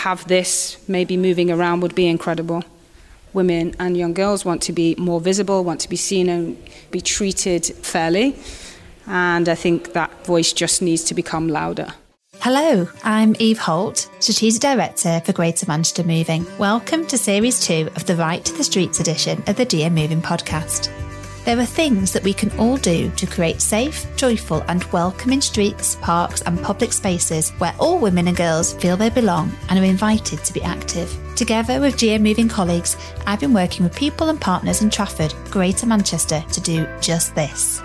have this maybe moving around would be incredible. Women and young girls want to be more visible, want to be seen and be treated fairly. And I think that voice just needs to become louder. Hello, I'm Eve Holt, Strategic Director for Greater Manchester Moving. Welcome to Series 2 of the Right to the Streets edition of the GM Moving podcast. There are things that we can all do to create safe, joyful, and welcoming streets, parks, and public spaces where all women and girls feel they belong and are invited to be active. Together with GM Moving colleagues, I've been working with people and partners in Trafford, Greater Manchester, to do just this.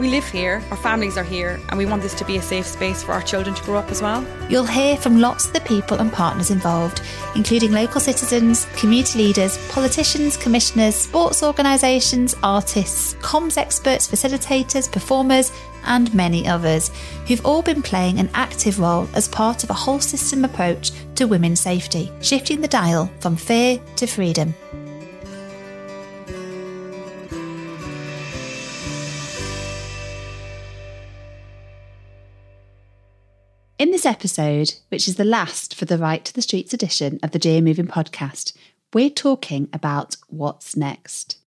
We live here, our families are here, and we want this to be a safe space for our children to grow up as well. You'll hear from lots of the people and partners involved, including local citizens, community leaders, politicians, commissioners, sports organisations, artists, comms experts, facilitators, performers, and many others, who've all been playing an active role as part of a whole system approach to women's safety, shifting the dial from fear to freedom. In this episode, which is the last for the Right to the Streets edition of the GM Moving podcast, we're talking about what's next.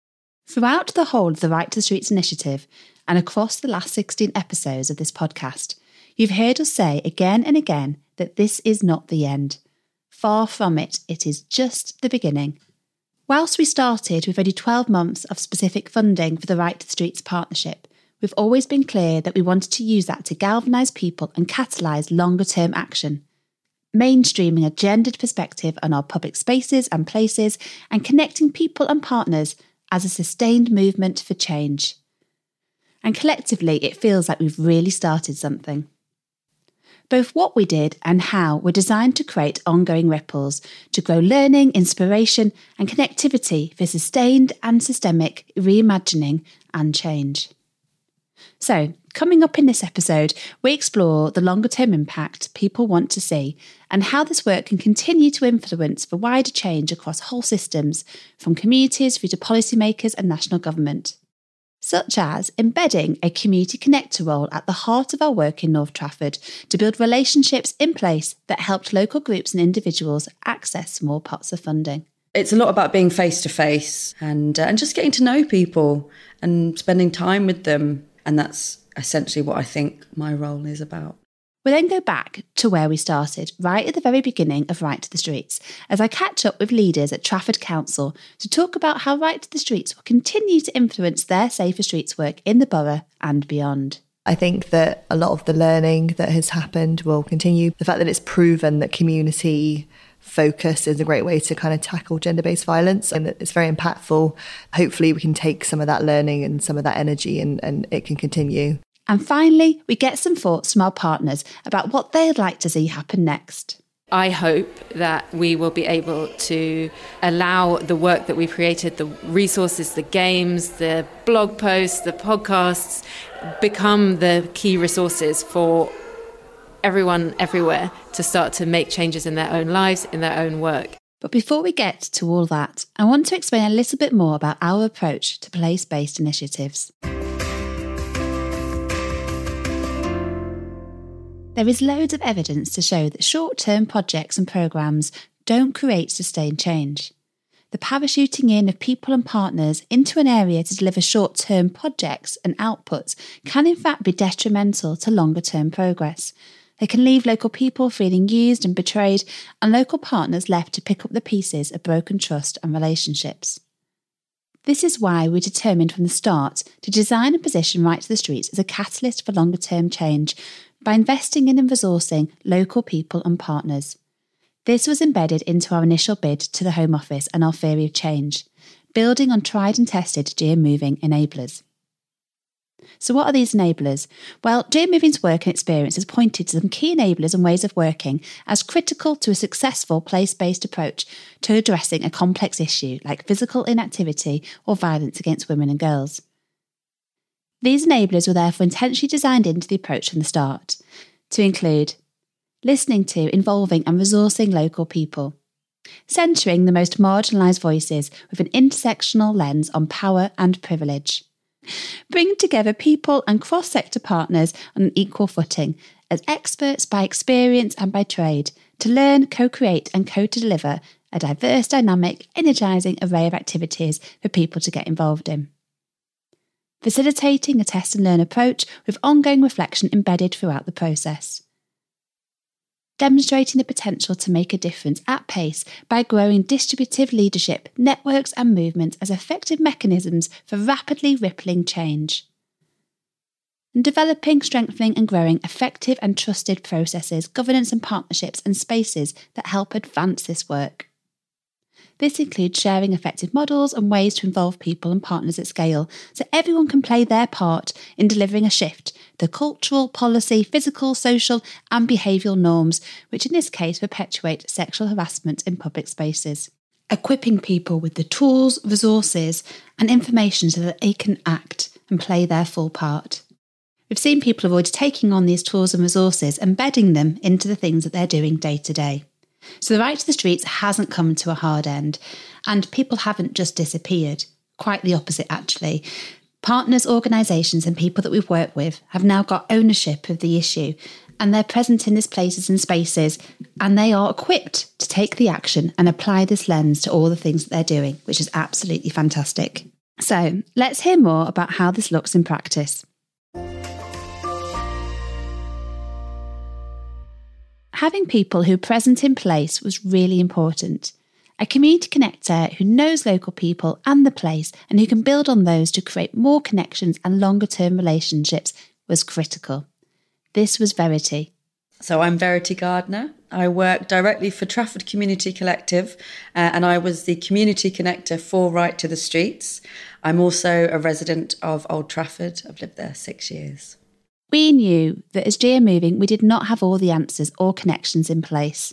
Throughout the whole of the Right to the Streets initiative and across the last 16 episodes of this podcast, you've heard us say again and again that this is not the end. Far from it, it is just the beginning. Whilst we started with only 12 months of specific funding for the Right to the Streets partnership, we've always been clear that we wanted to use that to galvanise people and catalyse longer term action. Mainstreaming a gendered perspective on our public spaces and places and connecting people and partners as a sustained movement for change. And collectively, it feels like we've really started something. Both what we did and how were designed to create ongoing ripples, to grow learning, inspiration, and connectivity for sustained and systemic reimagining and change. So, coming up in this episode, we explore the longer term impact people want to see and how this work can continue to influence the wider change across whole systems, from communities through to policymakers and national government. Such as embedding a community connector role at the heart of our work in North Trafford to build relationships in place that helped local groups and individuals access more pots of funding. It's a lot about being face to face and uh, and just getting to know people and spending time with them and that's essentially what I think my role is about. We then go back to where we started, right at the very beginning of Right to the Streets, as I catch up with leaders at Trafford Council to talk about how Right to the Streets will continue to influence their Safer Streets work in the borough and beyond. I think that a lot of the learning that has happened will continue. The fact that it's proven that community focus is a great way to kind of tackle gender based violence and it's very impactful. Hopefully, we can take some of that learning and some of that energy and, and it can continue. And finally, we get some thoughts from our partners about what they'd like to see happen next. I hope that we will be able to allow the work that we've created, the resources, the games, the blog posts, the podcasts, become the key resources for everyone everywhere to start to make changes in their own lives, in their own work. But before we get to all that, I want to explain a little bit more about our approach to place based initiatives. There is loads of evidence to show that short term projects and programmes don't create sustained change. The parachuting in of people and partners into an area to deliver short term projects and outputs can, in fact, be detrimental to longer term progress, they can leave local people feeling used and betrayed, and local partners left to pick up the pieces of broken trust and relationships. This is why we determined from the start to design and position Right to the Streets as a catalyst for longer term change by investing in and resourcing local people and partners. This was embedded into our initial bid to the Home Office and our theory of change, building on tried and tested GM moving enablers. So, what are these enablers? Well, GM Moving's work and experience has pointed to some key enablers and ways of working as critical to a successful place based approach to addressing a complex issue like physical inactivity or violence against women and girls. These enablers were therefore intentionally designed into the approach from the start to include listening to, involving, and resourcing local people, centering the most marginalised voices with an intersectional lens on power and privilege Bring together people and cross sector partners on an equal footing as experts by experience and by trade to learn, co create, and co deliver a diverse, dynamic, energising array of activities for people to get involved in. Facilitating a test and learn approach with ongoing reflection embedded throughout the process demonstrating the potential to make a difference at pace by growing distributive leadership, networks, and movements as effective mechanisms for rapidly rippling change. And developing, strengthening, and growing effective and trusted processes, governance, and partnerships and spaces that help advance this work. This includes sharing effective models and ways to involve people and partners at scale so everyone can play their part in delivering a shift the cultural, policy, physical, social, and behavioural norms, which in this case perpetuate sexual harassment in public spaces. Equipping people with the tools, resources, and information so that they can act and play their full part. We've seen people avoid taking on these tools and resources, embedding them into the things that they're doing day to day. So the right to the streets hasn't come to a hard end, and people haven't just disappeared. Quite the opposite, actually. Partners, organisations, and people that we've worked with have now got ownership of the issue, and they're present in these places and spaces, and they are equipped to take the action and apply this lens to all the things that they're doing, which is absolutely fantastic. So let's hear more about how this looks in practice. Having people who are present in place was really important. A community connector who knows local people and the place and who can build on those to create more connections and longer term relationships was critical. This was Verity. So I'm Verity Gardner. I work directly for Trafford Community Collective uh, and I was the community connector for Right to the Streets. I'm also a resident of Old Trafford. I've lived there six years. We knew that as GM Moving, we did not have all the answers or connections in place.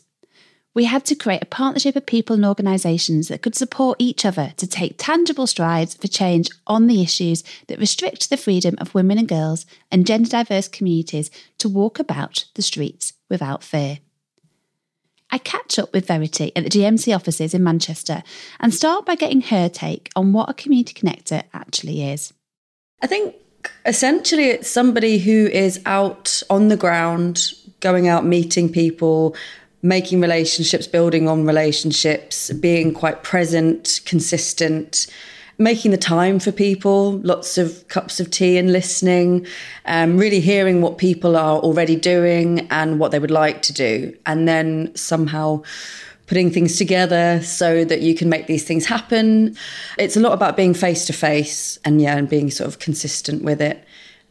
We had to create a partnership of people and organisations that could support each other to take tangible strides for change on the issues that restrict the freedom of women and girls and gender diverse communities to walk about the streets without fear. I catch up with Verity at the GMC offices in Manchester and start by getting her take on what a community connector actually is. I think essentially it's somebody who is out on the ground, going out meeting people, making relationships, building on relationships, being quite present, consistent, making the time for people, lots of cups of tea and listening, um, really hearing what people are already doing and what they would like to do, and then somehow putting things together so that you can make these things happen. It's a lot about being face to face and yeah, and being sort of consistent with it,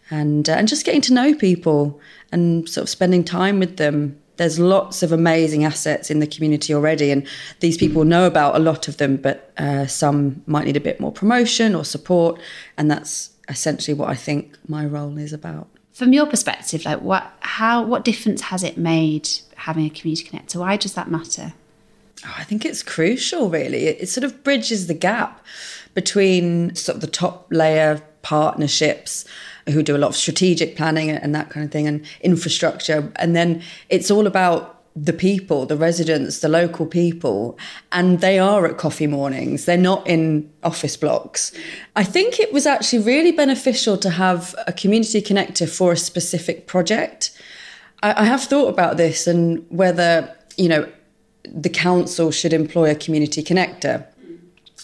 and uh, and just getting to know people and sort of spending time with them. There's lots of amazing assets in the community already, and these people know about a lot of them, but uh, some might need a bit more promotion or support, and that's essentially what I think my role is about. From your perspective, like what, how, what difference has it made having a community connector? Why does that matter? Oh, I think it's crucial, really. It, it, sort of bridges the gap between sort of the top layer partnerships who do a lot of strategic planning and that kind of thing and infrastructure. And then it's all about the people, the residents, the local people, and they are at coffee mornings. They're not in office blocks. I think it was actually really beneficial to have a community connector for a specific project. I, I have thought about this and whether, you know, the council should employ a community connector,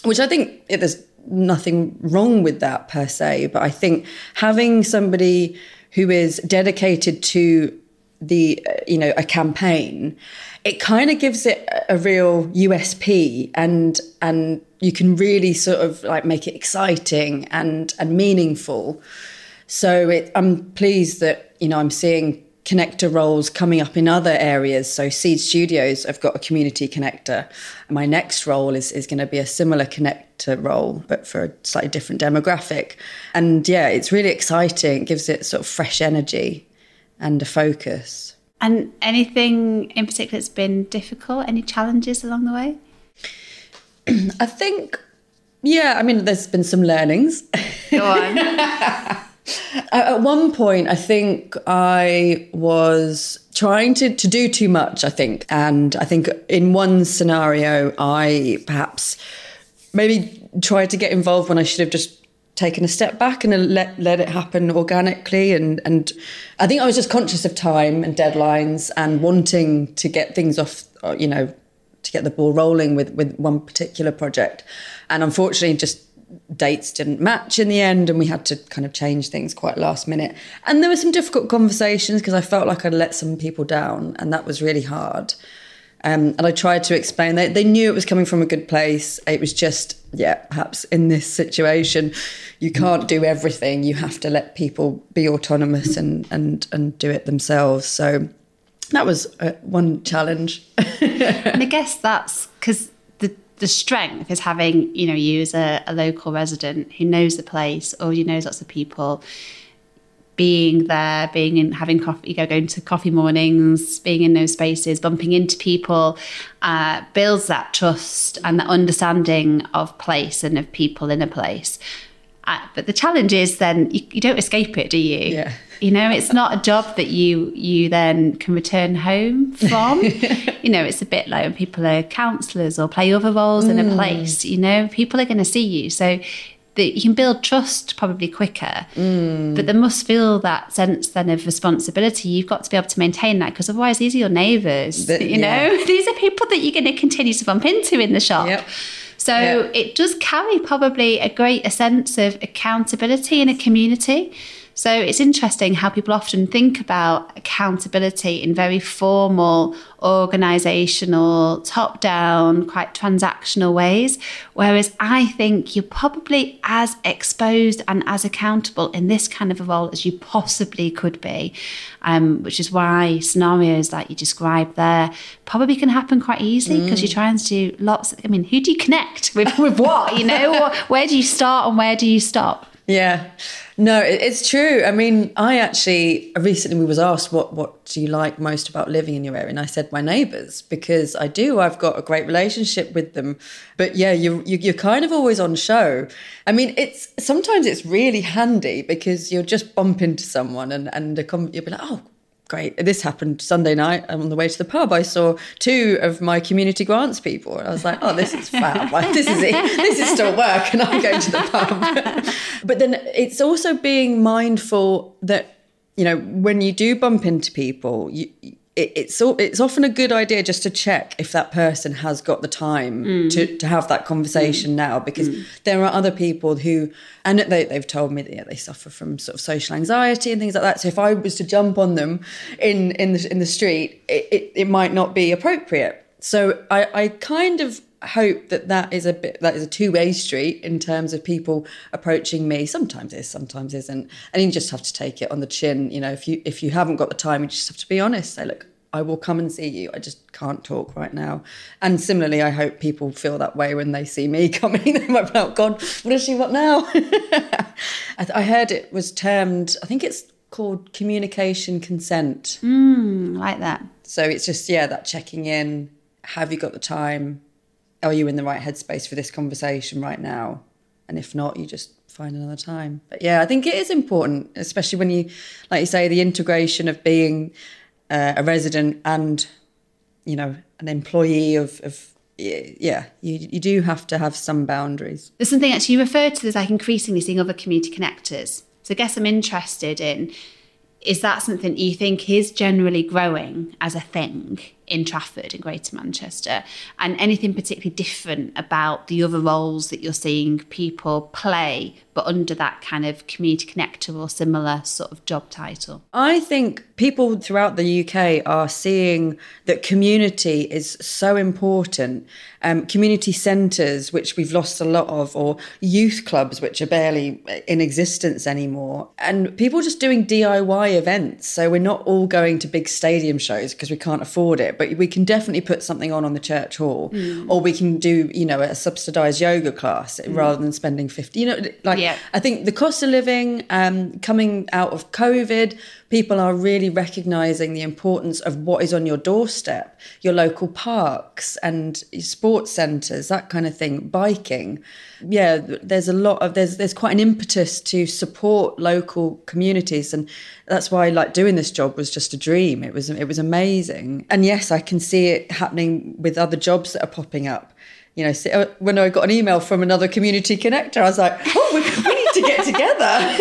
which I think there's nothing wrong with that per se. But I think having somebody who is dedicated to the, uh, you know, a campaign, it kind of gives it a real USP and and you can really sort of like make it exciting and and meaningful. So it, I'm pleased that you know I'm seeing connector roles coming up in other areas. So Seed Studios, I've got a community connector. My next role is, is going to be a similar connector role, but for a slightly different demographic. And yeah, it's really exciting. It gives it sort of fresh energy and a focus. And anything in particular that's been difficult? Any challenges along the way? I think, yeah, I mean, there's been some learnings. Go on. At one point, I think I was trying to, to do too much, I think. And I think in one scenario, I perhaps maybe tried to get involved when I should have just taken a step back and let let it happen organically and and I think I was just conscious of time and deadlines and wanting to get things off uh, you know to get the ball rolling with with one particular project and unfortunately just dates didn't match in the end and we had to kind of change things quite last minute and there were some difficult conversations because I felt like I'd let some people down and that was really hard um, and I tried to explain they, they knew it was coming from a good place. It was just, yeah, perhaps in this situation, you can't do everything. You have to let people be autonomous and, and, and do it themselves. So that was uh, one challenge. and I guess that's because the, strength is having, you know, you as a, a local resident who knows the place or you knows lots of people being there, being in, having coffee, you know, going to coffee mornings, being in those spaces, bumping into people, uh, builds that trust and that understanding of place and of people in a place. But the challenge is then you, you, don't escape it, do you? Yeah. You know, it's not a job that you you then can return home from. you know, it's a bit like when people are counsellors or play other roles mm. in a mm. place. You know, people are going to see you, so that you can build trust probably quicker. Mm. But there must feel that sense then of responsibility. You've got to be able to maintain that because otherwise these are your neighbours. you yeah. know, these are people that you're going to continue to bump into in the shop. Yep. So yep. it does carry probably a great a sense of accountability in a community. So it's interesting how people often think about accountability in very formal, organizational, top down, quite transactional ways. Whereas I think you're probably as exposed and as accountable in this kind of a role as you possibly could be, um, which is why scenarios like you described there probably can happen quite easily because mm. you're trying to do lots. Of, I mean, who do you connect with? With what? You know, where do you start and where do you stop? Yeah. No, it's true. I mean, I actually recently we was asked what what do you like most about living in your area, and I said my neighbours because I do. I've got a great relationship with them, but yeah, you, you you're kind of always on show. I mean, it's sometimes it's really handy because you'll just bump into someone and and you'll be like, oh great. This happened Sunday night on the way to the pub. I saw two of my community grants people. And I was like, oh, this is fab. Like, this is it. This is still work. And I'm going to the pub. but then it's also being mindful that, you know, when you do bump into people, you, it, it's it's often a good idea just to check if that person has got the time mm. to, to have that conversation mm. now because mm. there are other people who and they, they've told me that yeah, they suffer from sort of social anxiety and things like that so if I was to jump on them in in the in the street it, it, it might not be appropriate so I, I kind of hope that that is a bit that is a two-way street in terms of people approaching me sometimes is sometimes isn't and you just have to take it on the chin you know if you if you haven't got the time you just have to be honest say look I will come and see you. I just can't talk right now. And similarly, I hope people feel that way when they see me coming. they might be like, God, what does she want now? I, heard it was termed, I think it's called communication consent. Mm, like that. So it's just, yeah, that checking in. Have you got the time? Are you in the right headspace for this conversation right now? And if not, you just find another time. But yeah, I think it is important, especially when you, like you say, the integration of being uh, a resident and, you know, an employee of, of yeah, you, you do have to have some boundaries. There's something actually you referred to as like increasingly seeing other community connectors. So I guess I'm interested in is that something you think is generally growing as a thing in Trafford in Greater Manchester? And anything particularly different about the other roles that you're seeing people play, but under that kind of community connector or similar sort of job title? I think people throughout the UK are seeing that community is so important. Um, community centres, which we've lost a lot of, or youth clubs, which are barely in existence anymore, and people just doing DIY events. So we're not all going to big stadium shows because we can't afford it but we can definitely put something on on the church hall, mm. or we can do you know a subsidised yoga class mm. rather than spending fifty. You know, like yeah. I think the cost of living um, coming out of COVID, people are really recognising the importance of what is on your doorstep, your local parks and sports centres, that kind of thing, biking yeah, there's a lot of there's there's quite an impetus to support local communities, and that's why like doing this job was just a dream. It was it was amazing, and yes, I can see it happening with other jobs that are popping up. You know, uh, when I got an email from another community connector, I was like, oh, we, we need to get together.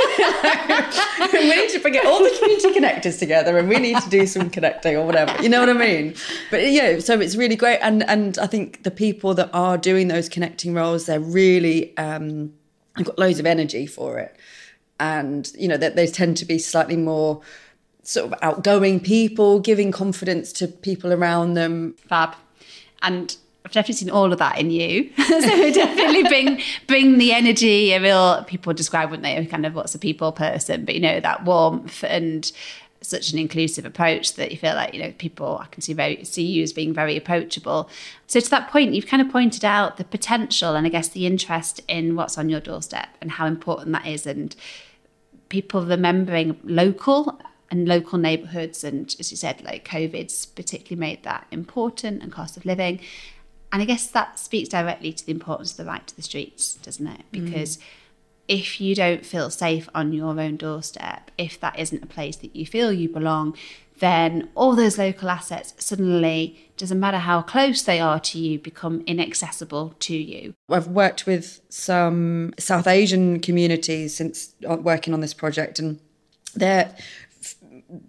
we need to bring all the community connectors together and we need to do some connecting or whatever. You know what I mean? But yeah, so it's really great. And and I think the people that are doing those connecting roles, they're really um they've got loads of energy for it. And, you know, that they tend to be slightly more sort of outgoing people, giving confidence to people around them. Fab. And I've definitely seen all of that in you. so definitely bring bring the energy, a real people describe wouldn't they, kind of what's a people person, but you know, that warmth and such an inclusive approach that you feel like, you know, people I can see very see you as being very approachable. So to that point, you've kind of pointed out the potential and I guess the interest in what's on your doorstep and how important that is and people remembering local and local neighborhoods and as you said like covid's particularly made that important and cost of living and i guess that speaks directly to the importance of the right to the streets doesn't it because mm. if you don't feel safe on your own doorstep if that isn't a place that you feel you belong then all those local assets suddenly doesn't matter how close they are to you become inaccessible to you i've worked with some south asian communities since uh, working on this project and they're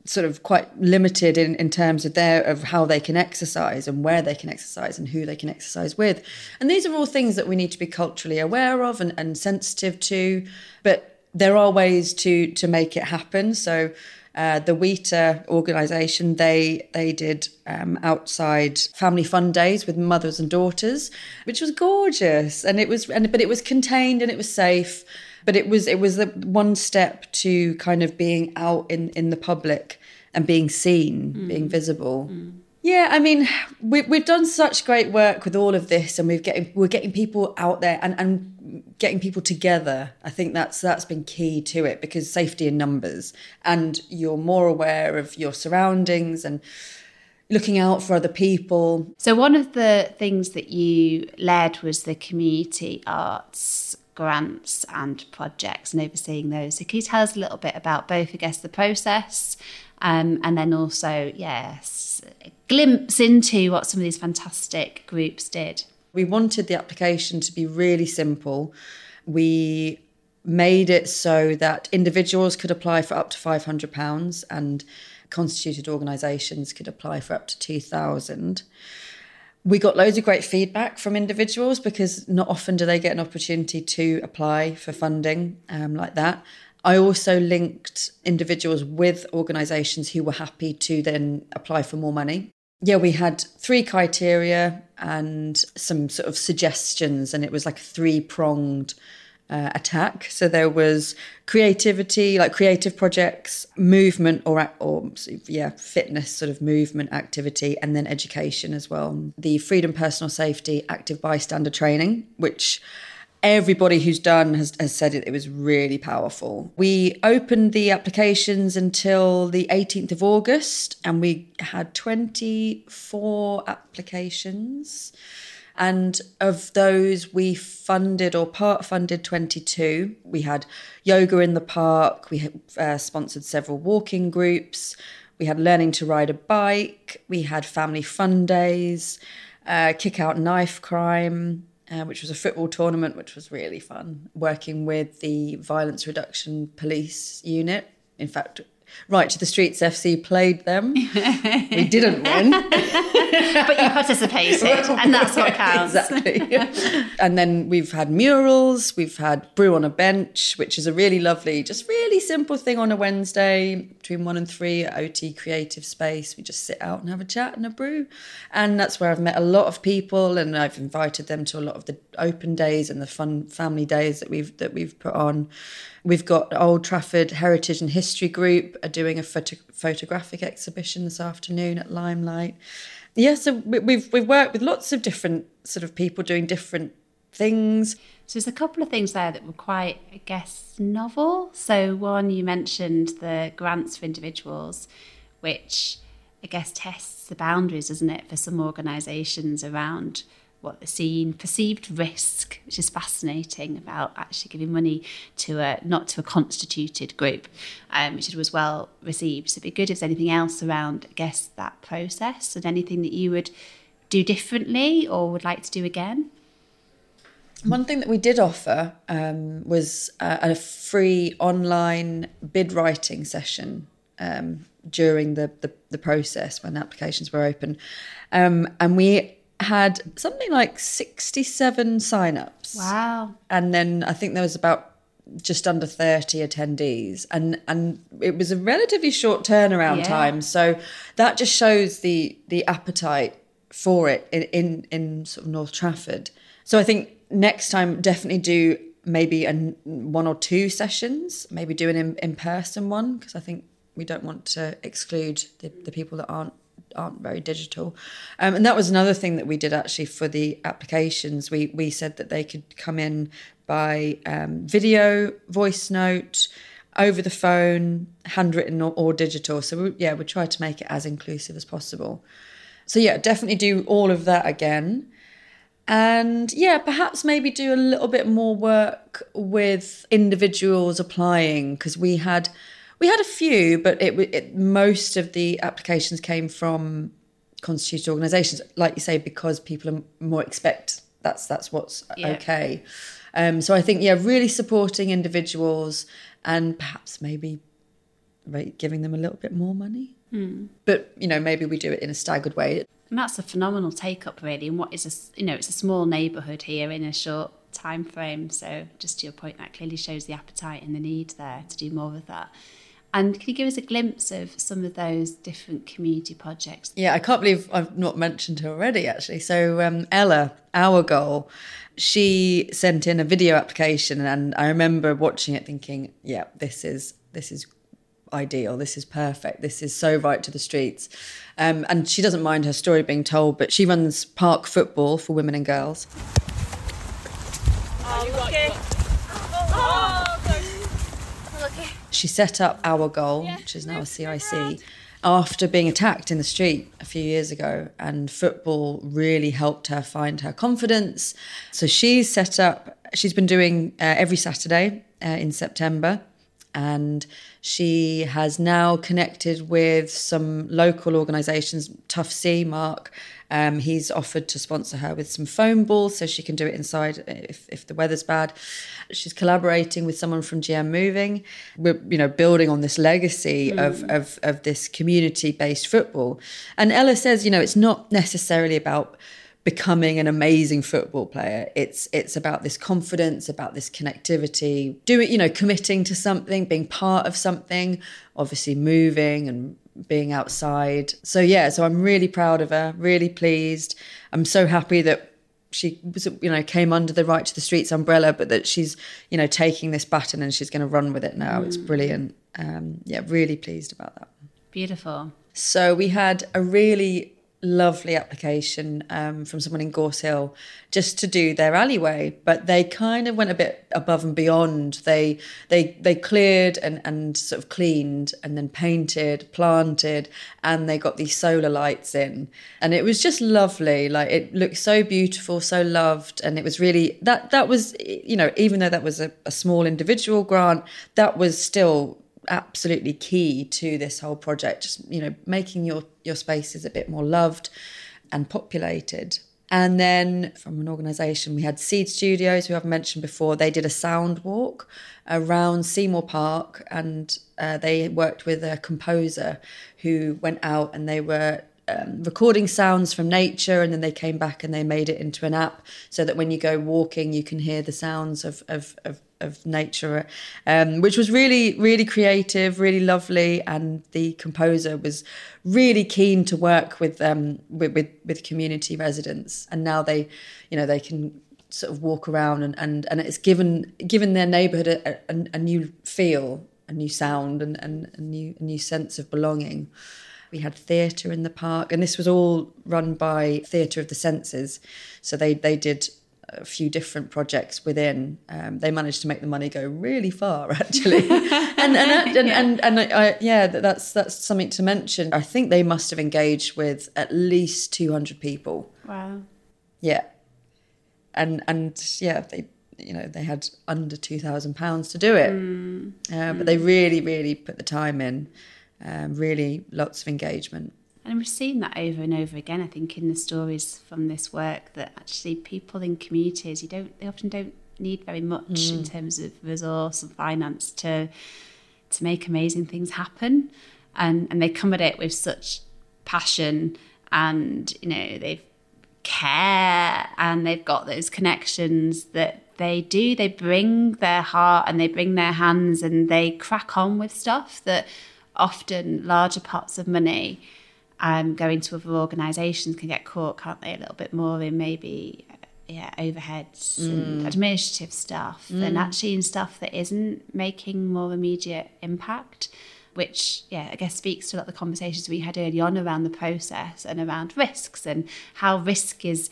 sort of quite limited in, in terms of their of how they can exercise and where they can exercise and who they can exercise with. And these are all things that we need to be culturally aware of and, and sensitive to. But there are ways to to make it happen. So uh, the WITA organisation, they they did um, outside family fun days with mothers and daughters, which was gorgeous, and it was and but it was contained and it was safe but it was it was the one step to kind of being out in in the public and being seen mm. being visible mm. yeah i mean we, we've done such great work with all of this and we've getting we're getting people out there and and getting people together i think that's that's been key to it because safety in numbers and you're more aware of your surroundings and looking out for other people so one of the things that you led was the community arts grants and projects and overseeing those. So can you tell us a little bit about both, I guess, the process um, and then also, yes, a glimpse into what some of these fantastic groups did? We wanted the application to be really simple. We made it so that individuals could apply for up to £500 and constituted organisations could apply for up to 2000 we got loads of great feedback from individuals because not often do they get an opportunity to apply for funding um, like that. I also linked individuals with organisations who were happy to then apply for more money. Yeah, we had three criteria and some sort of suggestions, and it was like a three pronged uh, attack. So there was creativity, like creative projects, movement or or yeah, fitness sort of movement activity, and then education as well. The freedom, personal safety, active bystander training, which everybody who's done has, has said it, it was really powerful. We opened the applications until the 18th of August, and we had 24 applications. And of those, we funded or part funded 22. We had yoga in the park, we uh, sponsored several walking groups, we had learning to ride a bike, we had family fun days, uh, kick out knife crime. Uh, which was a football tournament, which was really fun, working with the violence reduction police unit. In fact, Right to the Streets FC played them. we didn't win. but you participated, and that's what counts. exactly. and then we've had murals, we've had Brew on a Bench, which is a really lovely, just really simple thing on a Wednesday between one and three at OT Creative Space. We just sit out and have a chat and a brew. And that's where I've met a lot of people and I've invited them to a lot of the open days and the fun family days that we've that we've put on. We've got Old Trafford Heritage and History Group are doing a photo- photographic exhibition this afternoon at Limelight. Yeah, so we've we've worked with lots of different sort of people doing different things. So there's a couple of things there that were quite, I guess, novel. So one, you mentioned the grants for individuals, which I guess tests the boundaries, isn't it, for some organisations around what they're seeing, perceived risk, which is fascinating about actually giving money to a not to a constituted group, um, which was well received. So it'd be good if there's anything else around, I guess, that process and anything that you would do differently or would like to do again. One thing that we did offer um, was uh, a free online bid writing session um, during the, the, the process when applications were open, um, and we had something like sixty seven sign-ups. Wow! And then I think there was about just under 30 attendees and and it was a relatively short turnaround Yeah. time so that just shows the the appetite for it in, in in sort of North Trafford so I think next time definitely do maybe an one or two sessions maybe do an in, in-person one because I think we don't want to exclude the, the people that aren't aren't very digital. Um, and that was another thing that we did actually for the applications. We we said that they could come in by um, video, voice note, over the phone, handwritten or, or digital. So we, yeah, we try to make it as inclusive as possible. So yeah, definitely do all of that again. And yeah, perhaps maybe do a little bit more work with individuals applying because we had we had a few, but it, it most of the applications came from constituted organisations, like you say, because people are more expect that's that's what's Yeah. okay. Um, so I think yeah, really supporting individuals and perhaps maybe right, giving them a little bit more money. But you know, maybe we do it in a staggered way. And that's a phenomenal take up, really. And what is a you know, it's a small neighbourhood here in a short time frame. So, just to your point, that clearly shows the appetite and the need there to do more of that. And can you give us a glimpse of some of those different community projects? Yeah, I can't believe I've not mentioned her already, actually. So, um, Ella, our goal, she sent in a video application, and I remember watching it thinking, yeah, this is this is ideal. This is perfect. This is so right to the streets. Um, and she doesn't mind her story being told, but she runs park football for women and girls. She set up Our Goal, which is now a CIC, after being attacked in the street a few years ago. And football really helped her find her confidence. So she's set up, she's been doing uh, every Saturday uh, in September. And she has now connected with some local organisations, Tough C, Mark. Um, he's offered to sponsor her with some foam balls so she can do it inside if, if the weather's bad. She's collaborating with someone from GM Moving. We're, you know, building on this legacy of, of, of this community-based football. And Ella says, you know, it's not necessarily about becoming an amazing football player. It's it's about this confidence, about this connectivity, doing you know, committing to something, being part of something, obviously moving and being outside. So yeah, so I'm really proud of her, really pleased. I'm so happy that she was you know came under the right to the streets umbrella but that she's you know taking this baton and she's going to run with it now it's brilliant um yeah really pleased about that Beautiful. so we had a really lovely application um, from someone in Gorse Hill just to do their alleyway, but they kind of went a bit above and beyond. They they they cleared and and sort of cleaned and then painted, planted, and they got these solar lights in, and it was just lovely. Like it looked so beautiful, so loved, and it was really that that was you know even though that was a, a small individual grant, that was still absolutely key to this whole project just you know making your your spaces a bit more loved and populated. And then from an organization we had seed studios who i've mentioned before. They did a sound walk around seymour park and uh, they worked with a composer who went out and they were um, recording sounds from nature and then they came back and they made it into an app so that when you go walking you can hear the sounds of of, of, of nature um, which was really really creative really lovely and the composer was really keen to work with um with, with, with community residents and now they you know they can sort of walk around and and, and it's given given their neighborhood a, a, a new feel a new sound and, and a new a new sense of belonging we had theatre in the park, and this was all run by Theatre of the Senses. So they they did a few different projects within. Um, they managed to make the money go really far, actually. and and and, and, and, and I, I, yeah, that's that's something to mention. I think they must have engaged with at least two hundred people. Wow. Yeah, and and yeah, they you know they had under two thousand pounds to do it, uh, but they really really put the time in. Um, really, lots of engagement. And we've seen that over and over again, I think, in the stories from this work that actually people in communities, you don't, they often don't need very much mm. in terms of resource and finance to to make amazing things happen. And and they come at it with such passion and you know they've care and they've got those connections that they do they bring their heart and they bring their hands and they crack on with stuff that often larger pots of money um, going to other organisations can get caught, can't they, a little bit more in maybe yeah overheads mm. and administrative stuff mm. and actually in stuff that isn't making more immediate impact which yeah i guess speaks to a lot of the conversations we had early on around the process and around risks and how risk is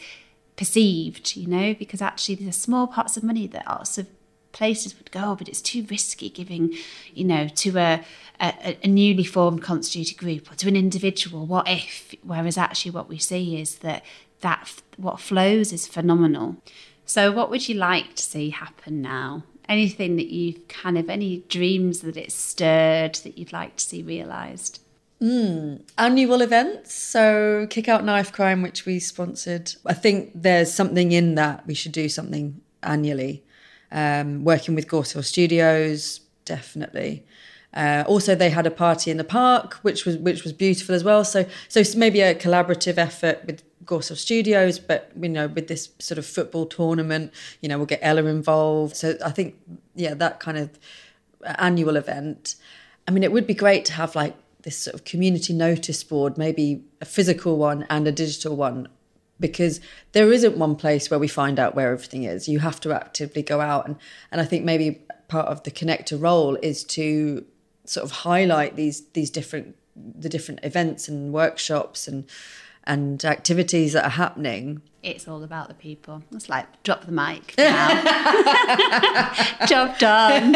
perceived you know because actually there's small pots of money that lots of places would go but it's too risky giving you know to a a, a newly formed constituted group or to an individual what if whereas actually what we see is that that what flows is phenomenal so what would you like to see happen now anything that you've kind of any dreams that it's stirred that you'd like to see realized Mm, annual events. So, Kick Out Knife Crime, which we sponsored. I think there's something in that. We should do something annually. Um, working with Gorse Hill Studios, definitely. Uh, also, they had a party in the park, which was which was beautiful as well. So, so maybe a collaborative effort with Gorse Hill Studios, but you know, with this sort of football tournament, you know, we'll get Ella involved. So, I think, yeah, that kind of annual event. I mean, it would be great to have like this sort of community notice board, maybe a physical one and a digital one, because there isn't one place where we find out where everything is. You have to actively go out, and and I think maybe part of the connector role is to sort of highlight these these different the different events and workshops and and activities that are happening. It's all about the people. It's like drop the mic now. Job done.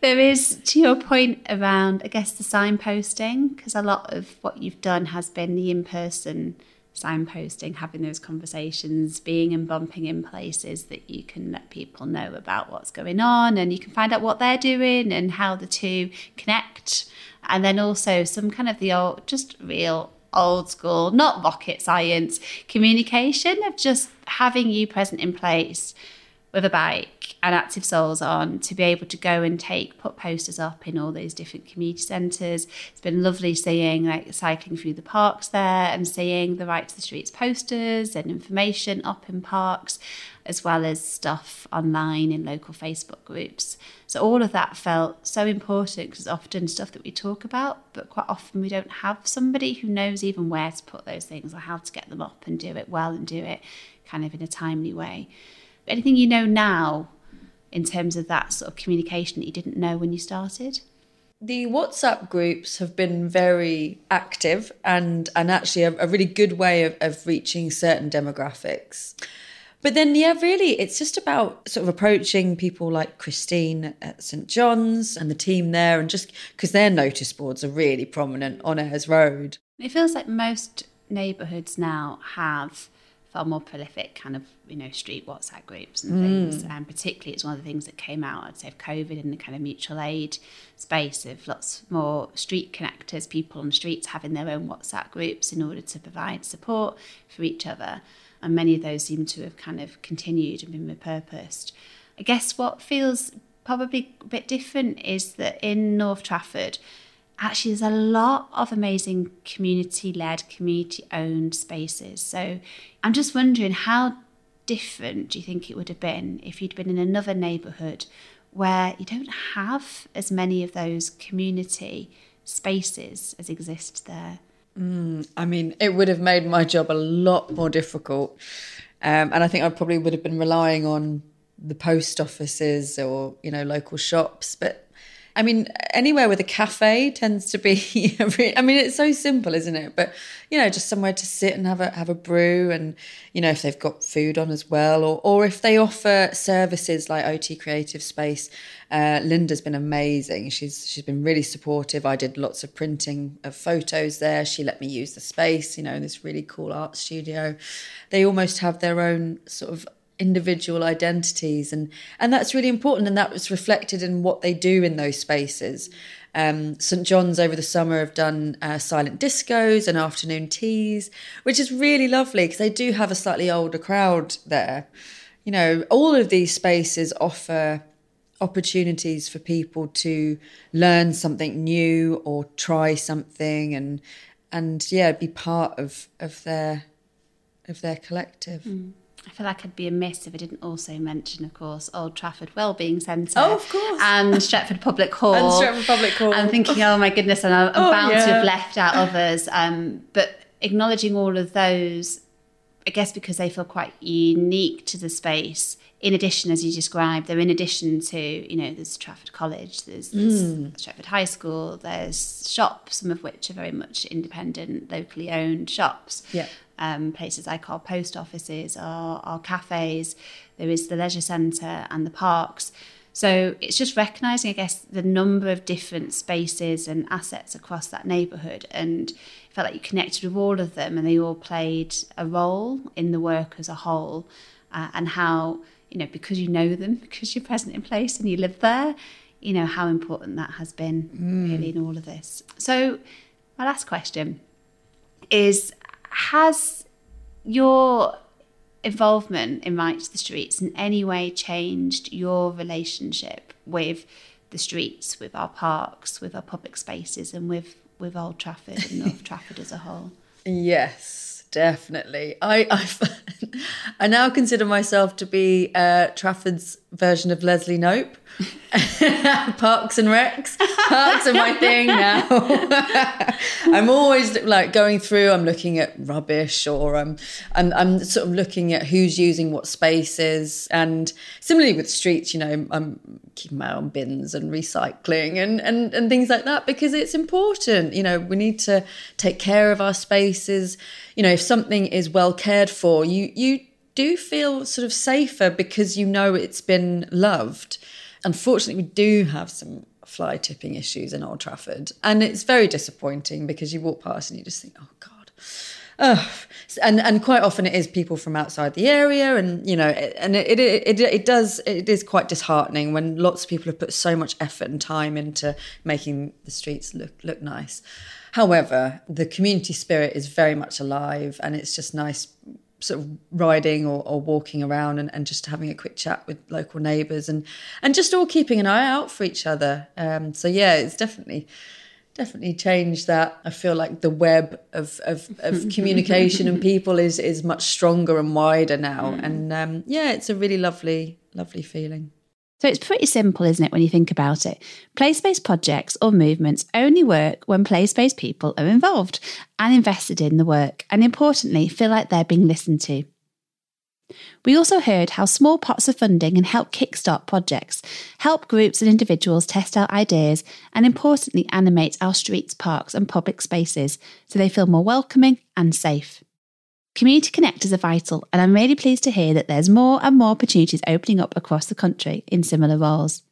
there is, to your point around, I guess, the signposting, because a lot of what you've done has been the in person signposting, having those conversations, being and bumping in places that you can let people know about what's going on and you can find out what they're doing and how the two connect. And then also some kind of the old, just real old school, not rocket science communication of just having you present in place with a bike and Active Souls on to be able to go and take put posters up in all those different community centres. It's been lovely seeing like cycling through the parks there and seeing the Right to the Streets posters and information up in parks, as well as stuff online in local Facebook groups. So all of that felt so important because often stuff that we talk about, but quite often we don't have somebody who knows even where to put those things or how to get them up and do it well and do it kind of in a timely way anything you know now in terms of that sort of communication that you didn't know when you started? The WhatsApp groups have been very active and, and actually a, a really good way of, of reaching certain demographics. But then, yeah, really, it's just about sort of approaching people like Christine at St. John's and the team there, and just because their notice boards are really prominent on Ayres Road. It feels like most neighbourhoods now have far more prolific kind of you know street WhatsApp groups and things. Mm. And particularly, it's one of the things that came out, I'd say, of COVID and the kind of mutual aid space of lots more street connectors, people on the streets having their own WhatsApp groups in order to provide support for each other. And many of those seem to have kind of continued and been repurposed. I guess what feels probably a bit different is that in North Trafford, actually there's a lot of amazing community led, community owned spaces. So I'm just wondering how different do you think it would have been if you'd been in another neighbourhood where you don't have as many of those community spaces as exist there? Mm, I mean, it would have made my job a lot more difficult. Um, and I think I probably would have been relying on the post offices or, you know, local shops. But I mean, anywhere with a cafe tends to be. I mean, it's so simple, isn't it? But you know, just somewhere to sit and have a have a brew, and you know, if they've got food on as well, or or if they offer services like OT Creative Space. Uh, Linda's been amazing. She's she's been really supportive. I did lots of printing of photos there. She let me use the space, you know, in this really cool art studio. They almost have their own sort of individual identities and and that's really important and that was reflected in what they do in those spaces Um, St John's over the summer have done uh, silent discos and afternoon teas, which is really lovely because they do have a slightly older crowd there. You know, all of these spaces offer opportunities for people to learn something new or try something and and yeah be part of of their of their collective mm. I feel like I'd be amiss if I didn't also mention, of course, Old Trafford Wellbeing Centre. Oh, of course. And Stretford Public Hall. and Stretford Public Hall. I'm thinking, oh my goodness, and I'm, oh, bound yeah. to have left out others. Um, but acknowledging all of those, I guess because they feel quite unique to the space, in addition, as you described, they're in addition to, you know, there's Trafford College, there's, there's mm. Stretford High School, there's shops, some of which are very much independent, locally owned shops. Yeah. Um, places like our post offices, our, our cafes, there is the leisure centre and the parks. So it's just recognising, I guess, the number of different spaces and assets across that neighbourhood. And I felt like you connected with all of them and they all played a role in the work as a whole. Uh, and how you know, because you know them, because you're present in place and you live there, you know, how important that has been mm. really in all of this. So, my last question is Has your involvement in Right to the Streets in any way changed your relationship with the streets, with our parks, with our public spaces, and with, with Old Trafford and North Trafford as a whole? Yes definitely. I I, I now consider myself to be uh, Trafford's version of Leslie Knope. Parks and Recs. Parks are my thing now. I'm always like going through. I'm looking at rubbish, or I'm, I'm I'm sort of looking at who's using what spaces. And similarly with streets, you know, I'm keeping my own bins and recycling and and and things like that because it's important. You know, we need to take care of our spaces. You know, if something is well cared for, you you do feel sort of safer because you know it's been loved. Unfortunately, we do have some fly tipping issues in Old Trafford, and it's very disappointing because you walk past and you just think, oh God. And and quite often it is people from outside the area, and you know, and it, it it it does it is quite disheartening when lots of people have put so much effort and time into making the streets look look nice. However, the community spirit is very much alive, and it's just nice sort of riding or, or walking around and, and, just having a quick chat with local neighbours and and just all keeping an eye out for each other. Um, so yeah, it's definitely definitely changed that. I feel like the web of of, of communication and people is is much stronger and wider now. Mm. And um, yeah, it's a really lovely lovely feeling. So it's pretty simple, isn't it, when you think about it? Place based projects or movements only work when place based people are involved and invested in the work, and importantly, feel like they're being listened to. We also heard how small pots of funding can help kickstart projects, help groups and individuals test out ideas, and importantly, animate our streets, parks, and public spaces so they feel more welcoming and safe. Community connectors are vital, and I'm really pleased to hear that there's more and more opportunities opening up across the country in similar roles.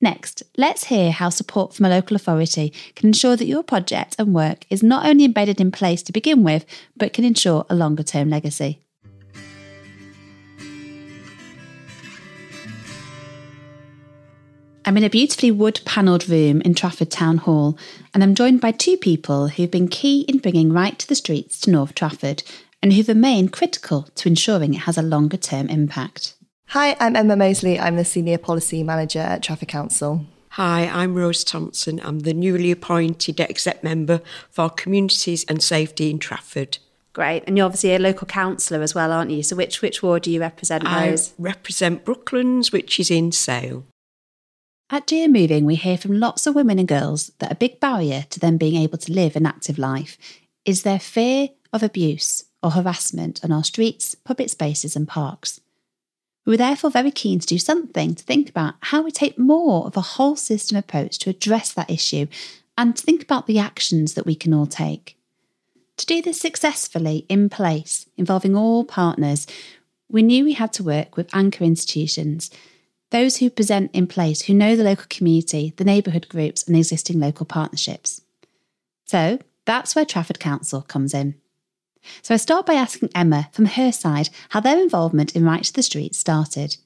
Next, let's hear how support from a local authority can ensure that your project and work is not only embedded in place to begin with, but can ensure a longer term legacy. I'm in a beautifully wood panelled room in Trafford Town Hall, and I'm joined by two people who've been key in bringing right to the streets to North Trafford and who've remained critical to ensuring it has a longer term impact. Hi, I'm Emma Mosley. I'm the Senior Policy Manager at Trafford Council. Hi, I'm Rose Thompson. I'm the newly appointed exec member for Communities and Safety in Trafford. Great. And you're obviously a local councillor as well, aren't you? So which which ward do you represent, Rose? I represent Brooklands, which is in Sale. At GM Moving, we hear from lots of women and girls that a big barrier to them being able to live an active life is their fear of abuse or harassment on our streets, public spaces, and parks. We were therefore very keen to do something to think about how we take more of a whole system approach to address that issue and to think about the actions that we can all take. To do this successfully in place, involving all partners, we knew we had to work with anchor institutions those who present in place who know the local community, the neighbourhood groups, and existing local partnerships. So that's where Trafford Council comes in. So I start by asking Emma from her side how their involvement in Right to the Street started.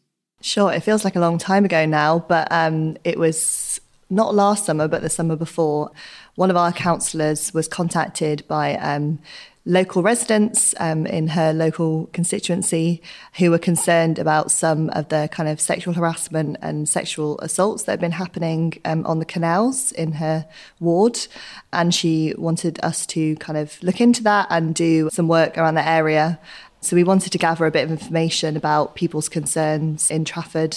Sure, it feels like a long time ago now, but um, it was not last summer, but the summer before, one of our councillors was contacted by um, local residents um, in her local constituency who were concerned about some of the kind of sexual harassment and sexual assaults that had been happening um, on the canals in her ward. And she wanted us to kind of look into that and do some work around the area. So we wanted to gather a bit of information about people's concerns in Trafford.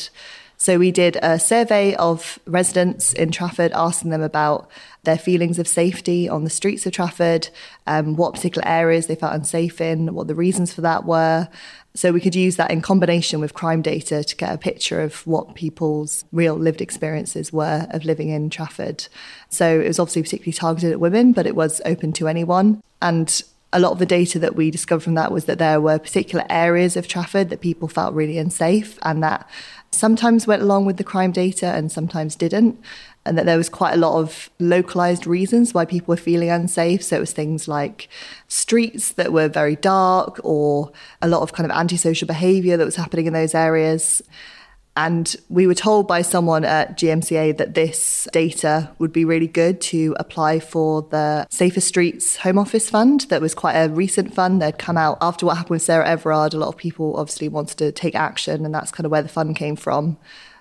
So we did a survey of residents in Trafford, asking them about their feelings of safety on the streets of Trafford, um, what particular areas they felt unsafe in, what the reasons for that were. So we could use that in combination with crime data to get a picture of what people's real lived experiences were of living in Trafford. So it was obviously particularly targeted at women, but it was open to anyone. And a lot of the data that we discovered from that was that there were particular areas of Trafford that people felt really unsafe and that sometimes went along with the crime data and sometimes didn't. And that there was quite a lot of localized reasons why people were feeling unsafe. So it was things like streets that were very dark or a lot of kind of antisocial behavior that was happening in those areas. And we were told by someone at GMCA that this data would be really good to apply for the Safer Streets Home Office Fund. That was quite a recent fund that had come out after what happened with Sarah Everard. A lot of people obviously wanted to take action, and that's kind of where the fund came from.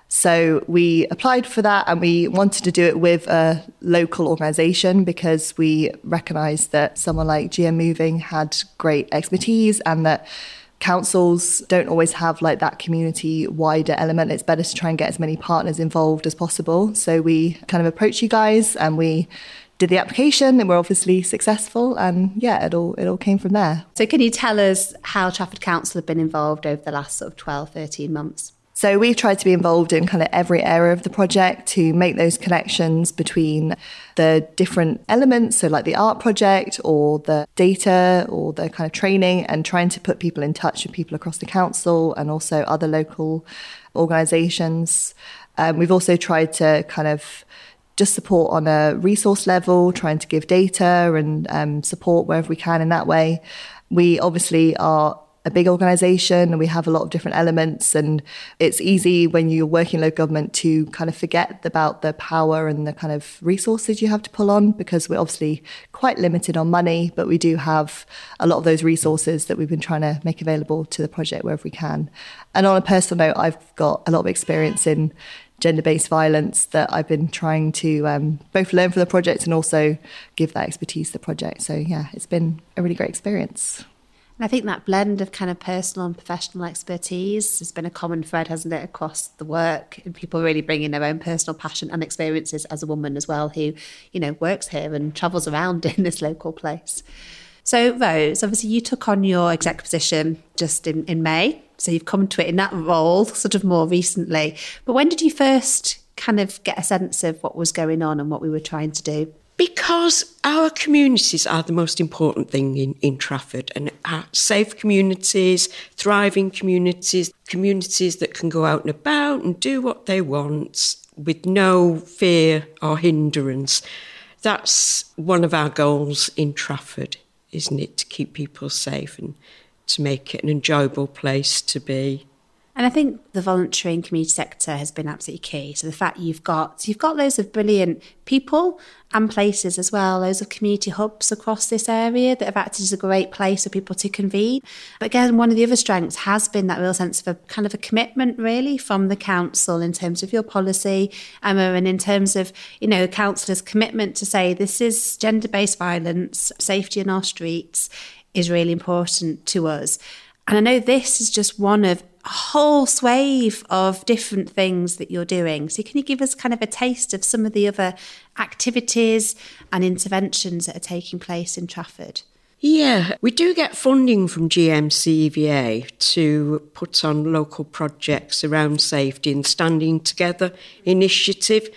So we applied for that and we wanted to do it with a local organisation because we recognised that someone like GM Moving had great expertise and that councils don't always have like that community wider element. It's better to try and get as many partners involved as possible. So we kind of approached you guys and we did the application and we're obviously successful and yeah it all it all came from there so can you tell us how trafford council have been involved over the last sort of 12 13 months so we've tried to be involved in kind of every area of the project to make those connections between the different elements, so like the art project or the data or the kind of training, and trying to put people in touch with people across the council and also other local organisations. Um, we've also tried to kind of just support on a resource level, trying to give data and um, support wherever we can in that way. We obviously are a big organization and we have a lot of different elements and it's easy when you're working in local government to kind of forget about the power and the kind of resources you have to pull on because we're obviously quite limited on money but we do have a lot of those resources that we've been trying to make available to the project wherever we can. And on a personal note I've got a lot of experience in gender-based violence that I've been trying to um, both learn from the project and also give that expertise to the project. So yeah it's been a really great experience and I think that blend of kind of personal and professional expertise has been a common thread, hasn't it, across the work? And people really bringing their own personal passion and experiences as a woman as well, who, you know, works here and travels around in this local place. So, Rose, obviously, you took on your exec position just in, in May. So, you've come to it in that role sort of more recently. But when did you first kind of get a sense of what was going on and what we were trying to do? Because our communities are the most important thing in, in Trafford and are safe communities, thriving communities, communities that can go out and about and do what they want with no fear or hindrance. That's one of our goals in Trafford, isn't it? To keep people safe and to make it an enjoyable place to be. And I think the voluntary and community sector has been absolutely key. So the fact you've got you've got loads of brilliant people and places as well, loads of community hubs across this area that have acted as a great place for people to convene. But again, one of the other strengths has been that real sense of a kind of a commitment really from the council in terms of your policy, Emma, and in terms of, you know, councillor's commitment to say this is gender-based violence, safety in our streets is really important to us. And I know this is just one of a whole swathe of different things that you're doing. So, can you give us kind of a taste of some of the other activities and interventions that are taking place in Trafford? Yeah, we do get funding from GMCVA to put on local projects around safety and Standing Together initiative,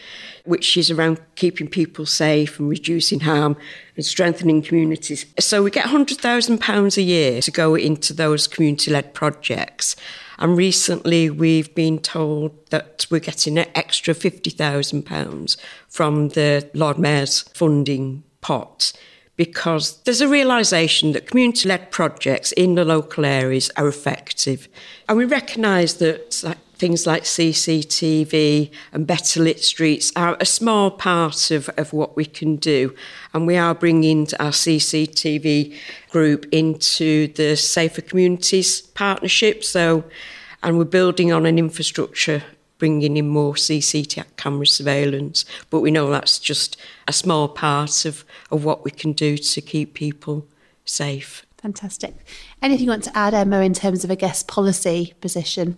which is around keeping people safe and reducing harm and strengthening communities. So we get £100,000 a year to go into those community led projects. And recently we've been told that we're getting an extra £50,000 from the Lord Mayor's funding pot because there's a realisation that community led projects in the local areas are effective. And we recognise that things like CCTV and better lit streets are a small part of, of what we can do. And we are bringing our CCTV group into the Safer Communities Partnership. So, and we're building on an infrastructure bringing in more CCTV camera surveillance. But we know that's just a small part of, of what we can do to keep people safe. Fantastic. Anything you want to add, Emma, in terms of, a guest policy position?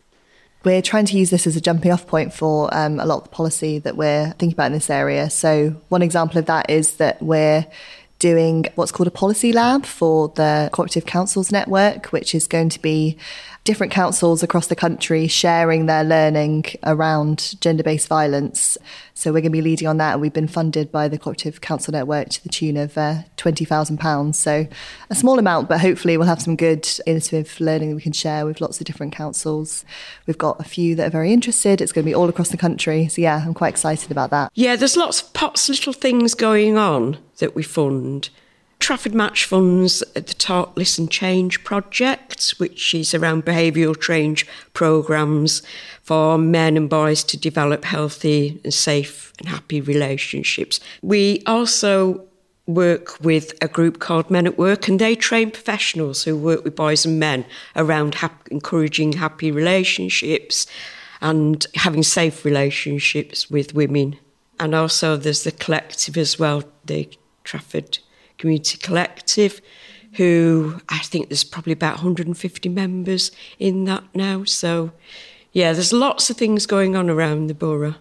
We're trying to use this as a jumping off point for um, a lot of the policy that we're thinking about in this area. So, one example of that is that we're doing what's called a policy lab for the Cooperative Councils Network, which is going to be different councils across the country sharing their learning around gender based violence. So we're going to be leading on that. And we've been funded by the Cooperative Council Network to the tune of uh, £20,000. So a small amount, but hopefully we'll have some good innovative learning that we can share with lots of different councils. We've got a few that are very interested. It's going to be all across the country. So yeah, I'm quite excited about that. Yeah, there's lots of pots, little things going on that we fund. Trafford Match funds uh, the Talk Listen Change project, which is around behavioural change programmes for men and boys to develop healthy and safe and happy relationships. We also work with a group called Men at Work, and they train professionals who work with boys and men around encouraging happy relationships and having safe relationships with women. And also, there's the collective as well, the Trafford Community Collective, who I think there's probably about 150 members in that now. So, yeah, there's lots of things going on around the borough.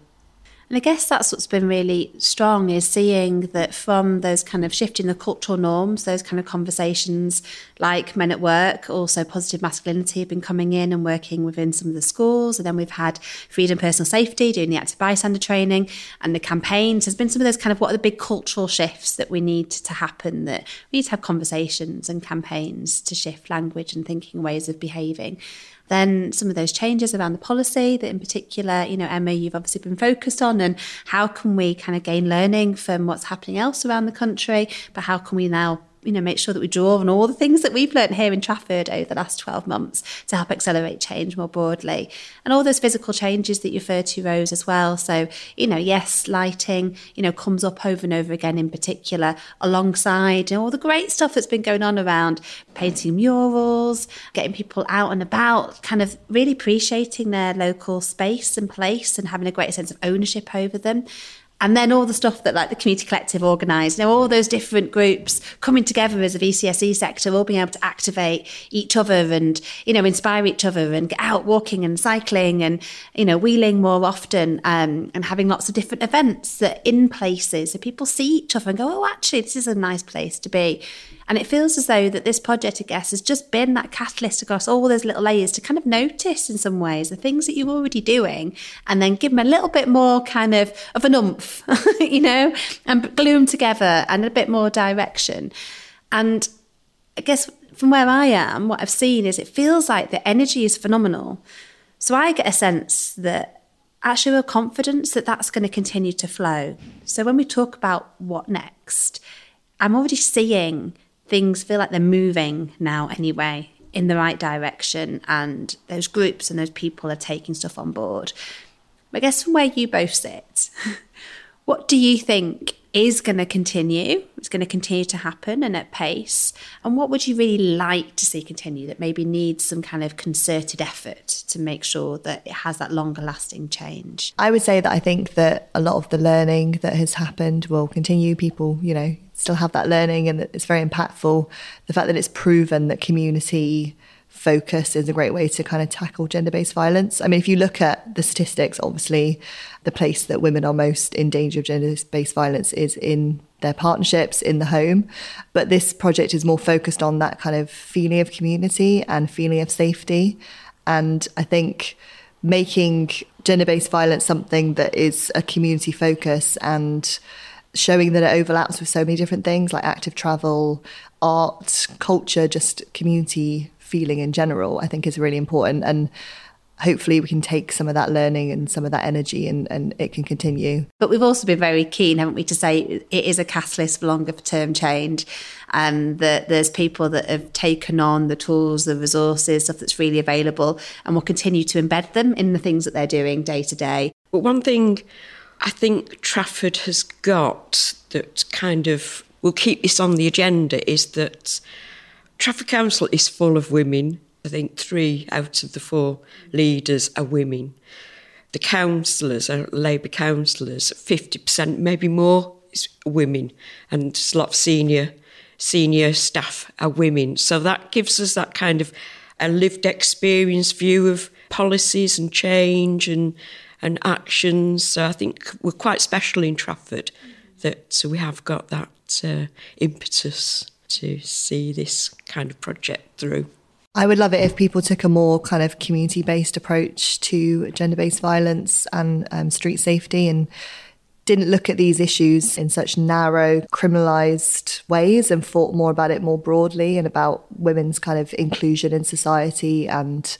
And I guess that's what's been really strong is seeing that from those kind of shifting the cultural norms, those kind of conversations like men at work, also positive masculinity have been coming in and working within some of the schools. And then we've had freedom personal safety, doing the active bystander training and the campaigns. There's been some of those kind of what are the big cultural shifts that we need to happen that we need to have conversations and campaigns to shift language and thinking ways of behaving then some of those changes around the policy that in particular, you know, Emma, you've obviously been focused on and how can we kind of gain learning from what's happening else around the country, but how can we now you know, make sure that we draw on all the things that we've learned here in Trafford over the last 12 months to help accelerate change more broadly. And all those physical changes that you refer to, Rose, as well. So, you know, yes, lighting, you know, comes up over and over again in particular, alongside you know, all the great stuff that's been going on around painting murals, getting people out and about, kind of really appreciating their local space and place and having a greater sense of ownership over them and then all the stuff that like the community collective organised, you know, all those different groups coming together as a VCSE sector, all being able to activate each other and, you know, inspire each other and get out walking and cycling and, you know, wheeling more often um, and having lots of different events that in places so people see each other and go, oh, actually, this is a nice place to be. And it feels as though that this project, I guess, has just been that catalyst across all those little layers to kind of notice in some ways the things that you're already doing and then give them a little bit more kind of of an umph, you know, and glue them together and a bit more direction. And I guess from where I am, what I've seen is it feels like the energy is phenomenal. So I get a sense that actually we're confident that that's going to continue to flow. So when we talk about what next, I'm already seeing things feel like they're moving now anyway in the right direction and those groups and those people are taking stuff on board. I guess from where you both sit, what do you think is going to continue? It's going to continue to happen and at pace. And what would you really like to see continue that maybe needs some kind of concerted effort to make sure that it has that longer lasting change? I would say that I think that a lot of the learning that has happened will continue. People, you know, still have that learning and it's very impactful. The fact that it's proven that community focus is a great way to kind of tackle gender based violence. I mean, if you look at the statistics, obviously, the place that women are most in danger of gender based violence is in their partnerships in the home. But this project is more focused on that kind of feeling of community and feeling of safety. And I think making gender based violence something that is a community focus and showing that it overlaps with so many different things like active travel, art, culture, just community feeling in general, I think is really important. And hopefully we can take some of that learning and some of that energy and, and it can continue. But we've also been very keen, haven't we, to say it is a catalyst for longer term change and that there's people that have taken on the tools, the resources, stuff that's really available and will continue to embed them in the things that they're doing day to day. But one thing I think Trafford has got that kind of will keep this on the agenda is that Trafford Council is full of women I think three out of the four leaders are women. The councillors are Labour councillors, 50%, maybe more, is women. And a lot of senior, senior staff are women. So that gives us that kind of a lived experience view of policies and change and, and actions. So I think we're quite special in Trafford that we have got that uh, impetus to see this kind of project through. I would love it if people took a more kind of community based approach to gender based violence and um, street safety and didn't look at these issues in such narrow, criminalized ways and thought more about it more broadly and about women's kind of inclusion in society and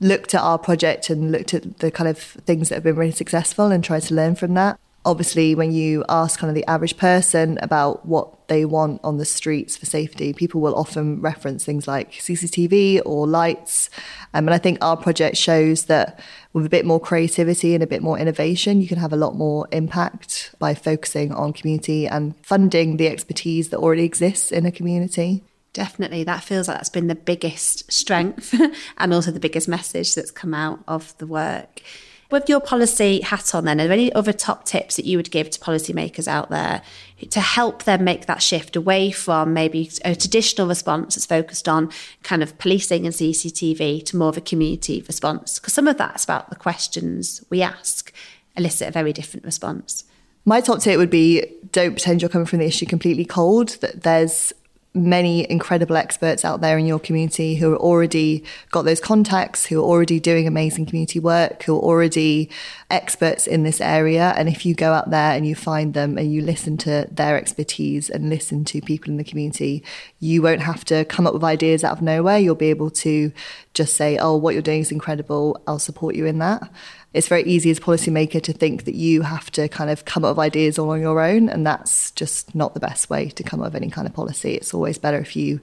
looked at our project and looked at the kind of things that have been really successful and tried to learn from that. Obviously when you ask kind of the average person about what they want on the streets for safety people will often reference things like cctv or lights. Um, and i think our project shows that with a bit more creativity and a bit more innovation you can have a lot more impact by focusing on community and funding the expertise that already exists in a community Definitely, that feels like that's been the biggest strength and also the biggest message that's come out of the work. With your policy hat on, then, are there any other top tips that you would give to policymakers out there to help them make that shift away from maybe a traditional response that's focused on kind of policing and CCTV to more of a community response? Because some of that's about the questions we ask elicit a very different response. My top tip would be don't pretend you're coming from the issue completely cold, that there's many incredible experts out there in your community who are already got those contacts, who are already doing amazing community work, who are already experts in this area. And if you go out there and you find them and you listen to their expertise and listen to people in the community, you won't have to come up with ideas out of nowhere. You'll be able to just say, oh, what you're doing is incredible. I'll support you in that it's very easy as a policymaker to think that you have to kind of come up with ideas all on your own, and that's just not the best way to come up with any kind of policy. It's always better if you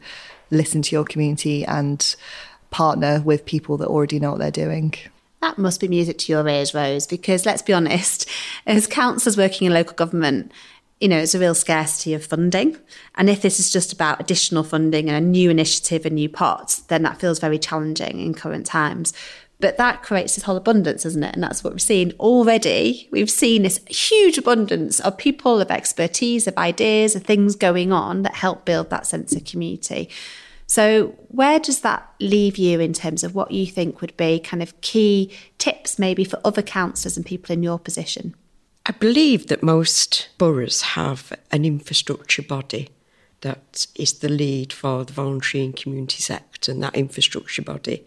listen to your community and partner with people that already know what they're doing. That must be music to your ears, Rose, because let's be honest, as councillors working in local government, you know, it's a real scarcity of funding. And if this is just about additional funding and a new initiative, a new pot, then that feels very challenging in current times. But that creates this whole abundance, isn't it? And that's what we're seeing already. We've seen this huge abundance of people, of expertise, of ideas, of things going on that help build that sense of community. So, where does that leave you in terms of what you think would be kind of key tips, maybe for other councillors and people in your position? I believe that most boroughs have an infrastructure body that is the lead for the voluntary and community sector, and that infrastructure body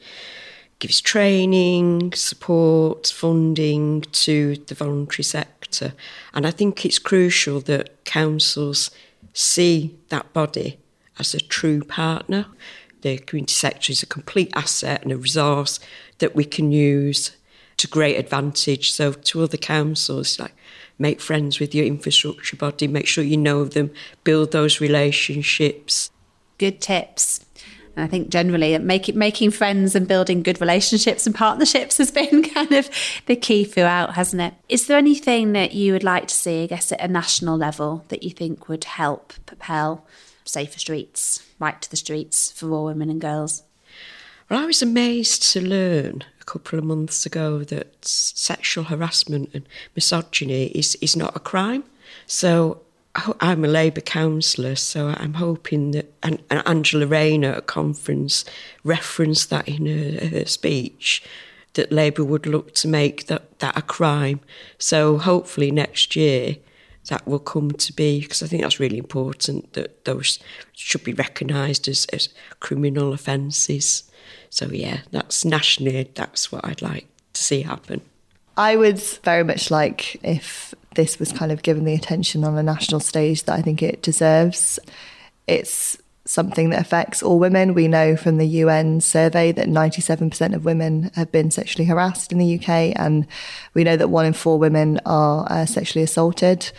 gives training, support, funding to the voluntary sector. And I think it's crucial that councils see that body as a true partner. The community sector is a complete asset and a resource that we can use to great advantage. So to other councils, like make friends with your infrastructure body, make sure you know them, build those relationships. Good tips. And I think generally make it, making friends and building good relationships and partnerships has been kind of the key throughout, hasn't it? Is there anything that you would like to see, I guess, at a national level that you think would help propel safer streets, right to the streets for all women and girls? Well, I was amazed to learn a couple of months ago that sexual harassment and misogyny is, is not a crime. So I'm a Labour councillor, so I'm hoping that and, and Angela Rayner at a conference referenced that in her, her speech that Labour would look to make that, that a crime. So hopefully next year that will come to be because I think that's really important that those should be recognised as, as criminal offences. So yeah, that's nationally that's what I'd like to see happen. I would very much like if this was kind of given the attention on a national stage that I think it deserves. It's something that affects all women. We know from the UN survey that 97% of women have been sexually harassed in the UK, and we know that one in four women are uh, sexually assaulted.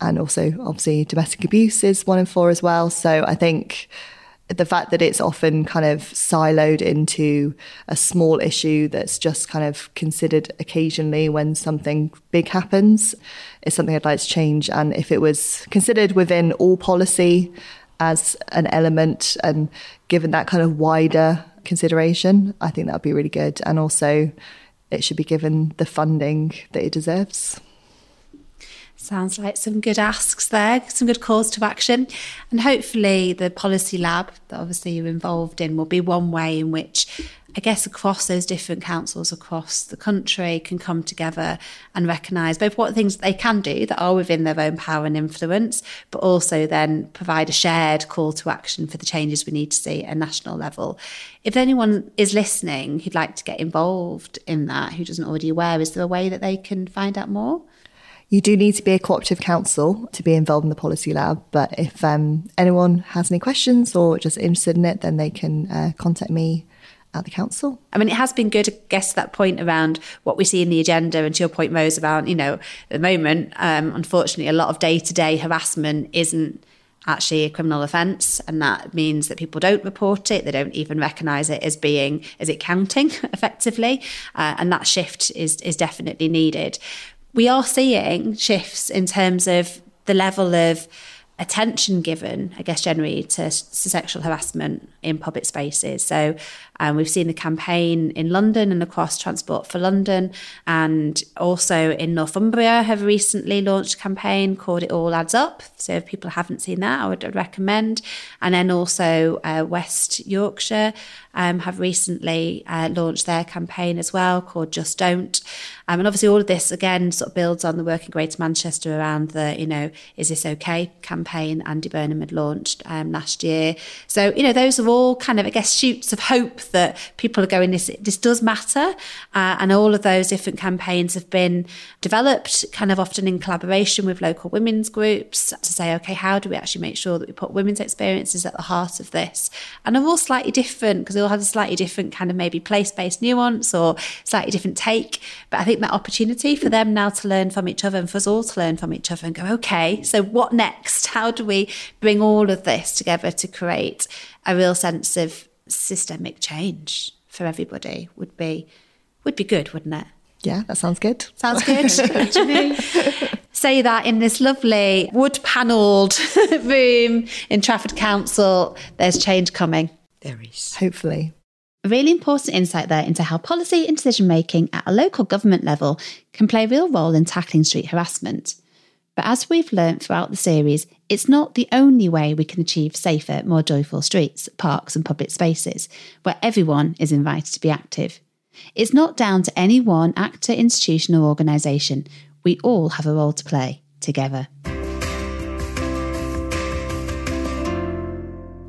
And also, obviously, domestic abuse is one in four as well. So I think the fact that it's often kind of siloed into a small issue that's just kind of considered occasionally when something big happens is something I'd like to change. And if it was considered within all policy as an element and given that kind of wider consideration, I think that would be really good. And also, it should be given the funding that it deserves. Sounds like some good asks there, some good calls to action. And hopefully, the policy lab that obviously you're involved in will be one way in which, I guess, across those different councils across the country can come together and recognise both what things they can do that are within their own power and influence, but also then provide a shared call to action for the changes we need to see at a national level. If anyone is listening who'd like to get involved in that, who doesn't already aware, is there a way that they can find out more? You do need to be a cooperative council to be involved in the policy lab, but if um, anyone has any questions or just interested in it, then they can uh, contact me at the council. I mean, it has been good to guess that point around what we see in the agenda, and to your point, Rose, about you know, at the moment, um, unfortunately, a lot of day to day harassment isn't actually a criminal offence, and that means that people don't report it, they don't even recognise it as being as it counting effectively, uh, and that shift is is definitely needed we are seeing shifts in terms of the level of attention given, I guess, generally to, to sexual harassment in public spaces. So um, we've seen the campaign in London and across Transport for London, and also in Northumbria have recently launched a campaign called It All Adds Up. So if people haven't seen that, I would recommend. And then also uh, West Yorkshire um, have recently uh, launched their campaign as well called Just Don't. Um, and obviously, all of this again sort of builds on the work in Greater Manchester around the, you know, Is This Okay campaign Andy Burnham had launched um, last year. So, you know, those are all kind of, I guess, shoots of hope that people are going, this, this does matter. Uh, and all of those different campaigns have been developed kind of often in collaboration with local women's groups to say, okay, how do we actually make sure that we put women's experiences at the heart of this? And they're all slightly different because they all have a slightly different kind of maybe place based nuance or slightly different take. But I think that opportunity for them now to learn from each other and for us all to learn from each other and go, okay, so what next? How do we bring all of this together to create a real sense of systemic change for everybody would be would be good, wouldn't it? Yeah, that sounds good. Sounds good. Say that in this lovely wood panelled room in Trafford Council, there's change coming. There is. Hopefully. A really important insight there into how policy and decision making at a local government level can play a real role in tackling street harassment. But as we've learnt throughout the series, it's not the only way we can achieve safer, more joyful streets, parks, and public spaces where everyone is invited to be active. It's not down to any one actor, institution, or organisation. We all have a role to play together.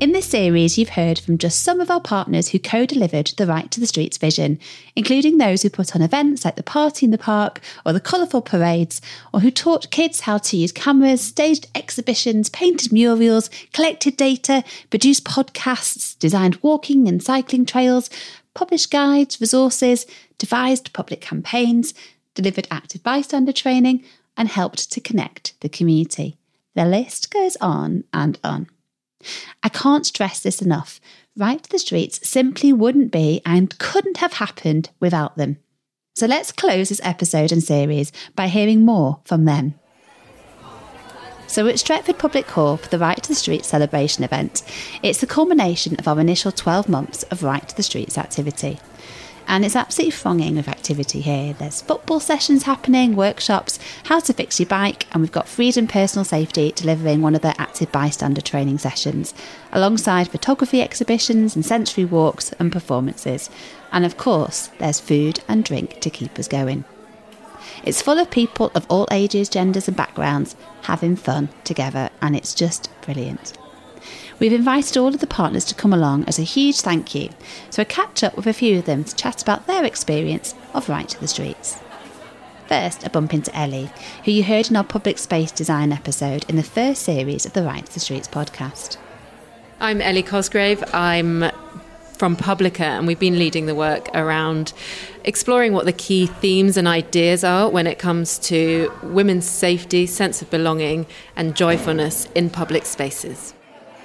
In this series, you've heard from just some of our partners who co delivered the Right to the Streets vision, including those who put on events like the Party in the Park or the colourful parades, or who taught kids how to use cameras, staged exhibitions, painted murals, collected data, produced podcasts, designed walking and cycling trails, published guides, resources, devised public campaigns, delivered active bystander training, and helped to connect the community. The list goes on and on. I can't stress this enough. Right to the Streets simply wouldn't be and couldn't have happened without them. So let's close this episode and series by hearing more from them. So at Stretford Public Hall for the Right to the Streets celebration event, it's the culmination of our initial 12 months of Right to the Streets activity and it's absolutely thronging with activity here. There's football sessions happening, workshops, how to fix your bike, and we've got Freedom Personal Safety delivering one of their active bystander training sessions, alongside photography exhibitions and sensory walks and performances. And of course, there's food and drink to keep us going. It's full of people of all ages, genders, and backgrounds having fun together, and it's just brilliant. We've invited all of the partners to come along as a huge thank you, so I catch up with a few of them to chat about their experience of Right to the Streets. First, a bump into Ellie, who you heard in our public space design episode in the first series of the Right to the Streets podcast. I'm Ellie Cosgrave. I'm from Publica, and we've been leading the work around exploring what the key themes and ideas are when it comes to women's safety, sense of belonging, and joyfulness in public spaces.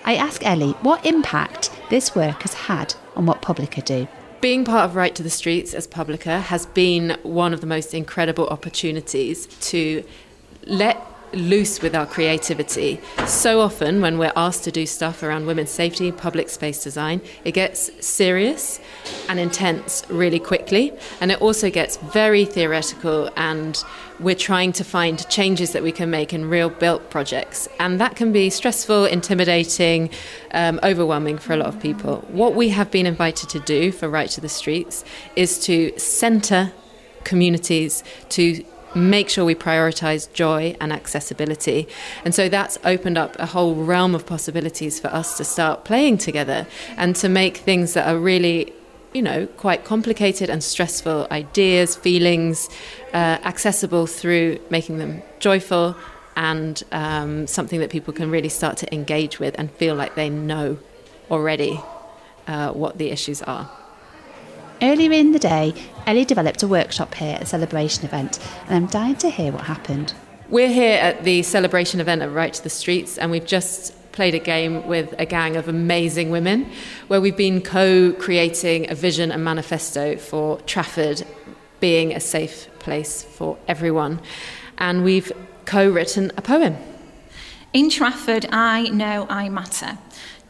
I ask Ellie what impact this work has had on what Publica do. Being part of Right to the Streets as Publica has been one of the most incredible opportunities to let loose with our creativity. So often, when we're asked to do stuff around women's safety, public space design, it gets serious and intense really quickly. And it also gets very theoretical, and we're trying to find changes that we can make in real built projects. And that can be stressful, intimidating, um, overwhelming for a lot of people. What we have been invited to do for Right to the Streets is to centre communities to make sure we prioritize joy and accessibility. And so that's opened up a whole realm of possibilities for us to start playing together and to make things that are really you know, quite complicated and stressful ideas, feelings, uh, accessible through making them joyful and um, something that people can really start to engage with and feel like they know already uh, what the issues are. Earlier in the day, Ellie developed a workshop here at a celebration event, and I'm dying to hear what happened. We're here at the celebration event at Right to the Streets, and we've just played a game with a gang of amazing women where we've been co creating a vision and manifesto for Trafford being a safe place for everyone. And we've co written a poem. In Trafford, I know I matter.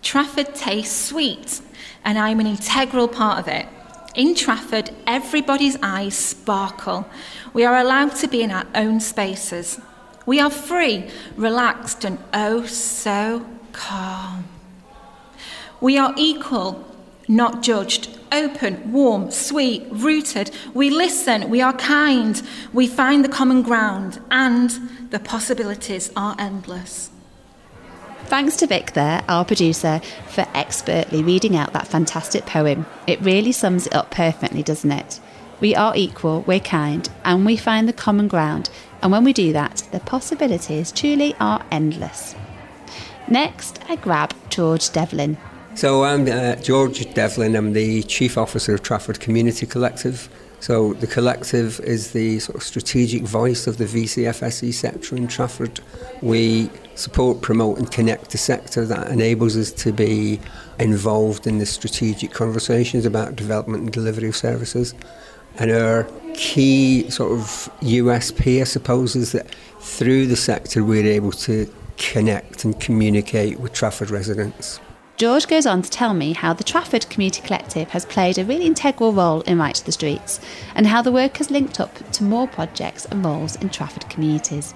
Trafford tastes sweet, and I'm an integral part of it. In Trafford, everybody's eyes sparkle. We are allowed to be in our own spaces. We are free, relaxed, and oh so calm. We are equal, not judged, open, warm, sweet, rooted. We listen, we are kind, we find the common ground, and the possibilities are endless. Thanks to Vic there, our producer, for expertly reading out that fantastic poem. It really sums it up perfectly, doesn't it? We are equal, we're kind, and we find the common ground. And when we do that, the possibilities truly are endless. Next, I grab George Devlin. So I'm uh, George Devlin. I'm the Chief Officer of Trafford Community Collective. So the collective is the sort of strategic voice of the VCFSE sector in Trafford. We support, promote and connect the sector that enables us to be involved in the strategic conversations about development and delivery of services. And our key sort of USP, I suppose, is that through the sector we're able to connect and communicate with Trafford residents. George goes on to tell me how the Trafford Community Collective has played a really integral role in Right to the Streets and how the work has linked up to more projects and roles in Trafford communities.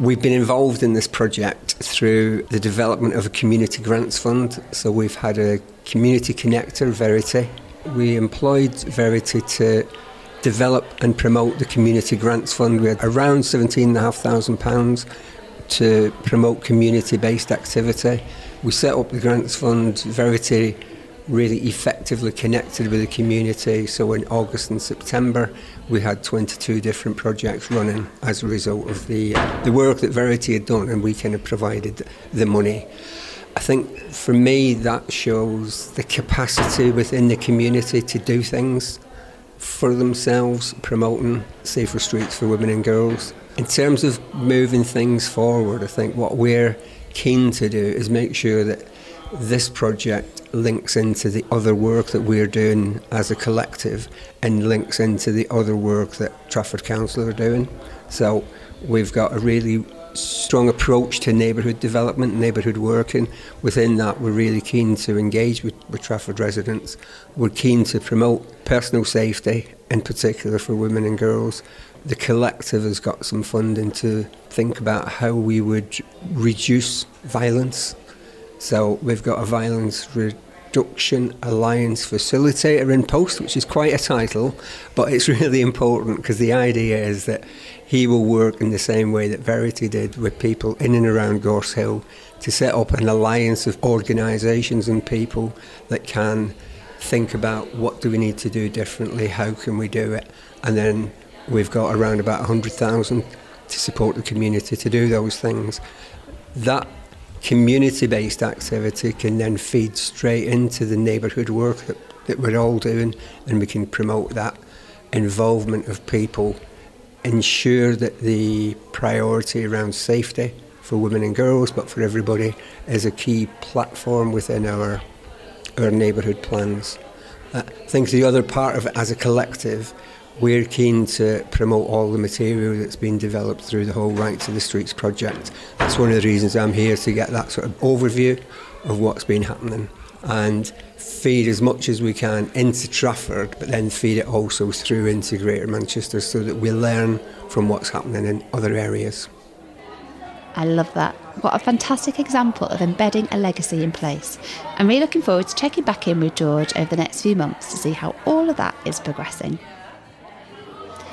We've been involved in this project through the development of a community grants fund. So we've had a community connector, Verity. We employed Verity to develop and promote the community grants fund. We had around £17,500 to promote community based activity. We set up the grants fund, Verity really effectively connected with the community. So in August and September, we had 22 different projects running as a result of the, the work that Verity had done, and we kind of provided the money. I think for me, that shows the capacity within the community to do things for themselves, promoting safer streets for women and girls. In terms of moving things forward, I think what we're keen to do is make sure that this project links into the other work that we're doing as a collective and links into the other work that Trafford Council are doing. So we've got a really strong approach to neighbourhood development, neighbourhood working. Within that, we're really keen to engage with, with Trafford residents. We're keen to promote personal safety, in particular for women and girls. The collective has got some funding to think about how we would reduce violence. So we've got a violence reduction alliance facilitator in post, which is quite a title, but it's really important because the idea is that he will work in the same way that Verity did with people in and around Gorse Hill to set up an alliance of organisations and people that can think about what do we need to do differently, how can we do it, and then we've got around about 100,000 to support the community to do those things. That community based activity can then feed straight into the neighbourhood work that, that we're all doing, and we can promote that involvement of people, ensure that the priority around safety for women and girls, but for everybody, is a key platform within our, our neighbourhood plans. Uh, I think the other part of it as a collective we're keen to promote all the material that's been developed through the whole Right to the Streets project. That's one of the reasons I'm here to get that sort of overview of what's been happening and feed as much as we can into Trafford, but then feed it also through into Greater Manchester so that we learn from what's happening in other areas. I love that. What a fantastic example of embedding a legacy in place. I'm really looking forward to checking back in with George over the next few months to see how all of that is progressing.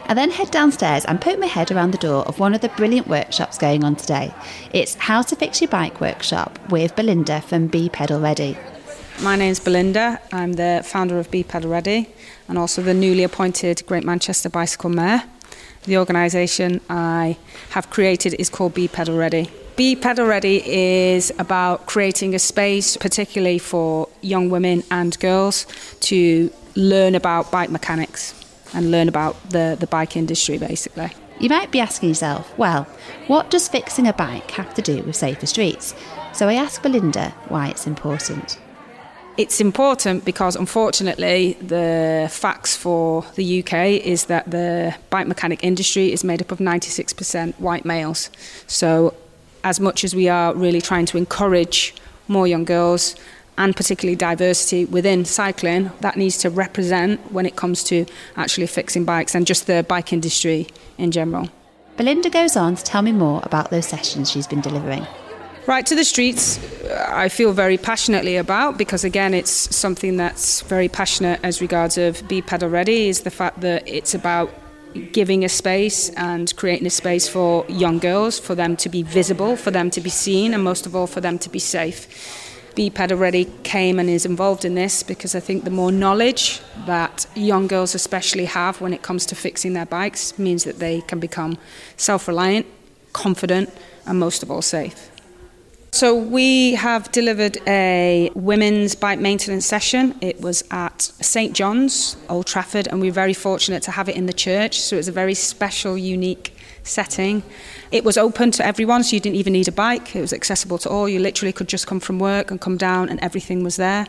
I then head downstairs and poke my head around the door of one of the brilliant workshops going on today. It's How to Fix Your Bike workshop with Belinda from B Pedal Ready. My name's Belinda. I'm the founder of B Pedal Ready and also the newly appointed Greater Manchester Bicycle Mayor. The organisation I have created is called B Pedal Ready. B Pedal Ready is about creating a space, particularly for young women and girls, to learn about bike mechanics and learn about the, the bike industry basically. You might be asking yourself, well, what does fixing a bike have to do with safer streets? So I asked Belinda why it's important. It's important because unfortunately the facts for the UK is that the bike mechanic industry is made up of 96% white males. So as much as we are really trying to encourage more young girls and particularly diversity within cycling that needs to represent when it comes to actually fixing bikes and just the bike industry in general. Belinda goes on to tell me more about those sessions she's been delivering. Right to the streets, uh, I feel very passionately about because again, it's something that's very passionate as regards of B Pedal Ready is the fact that it's about giving a space and creating a space for young girls, for them to be visible, for them to be seen, and most of all, for them to be safe. B Pedal Ready came and is involved in this because I think the more knowledge that young girls especially have when it comes to fixing their bikes means that they can become self-reliant, confident and most of all safe. So we have delivered a women's bike maintenance session. It was at St John's, Old Trafford, and we we're very fortunate to have it in the church. So it's a very special, unique setting. It was open to everyone, so you didn't even need a bike. It was accessible to all. You literally could just come from work and come down, and everything was there.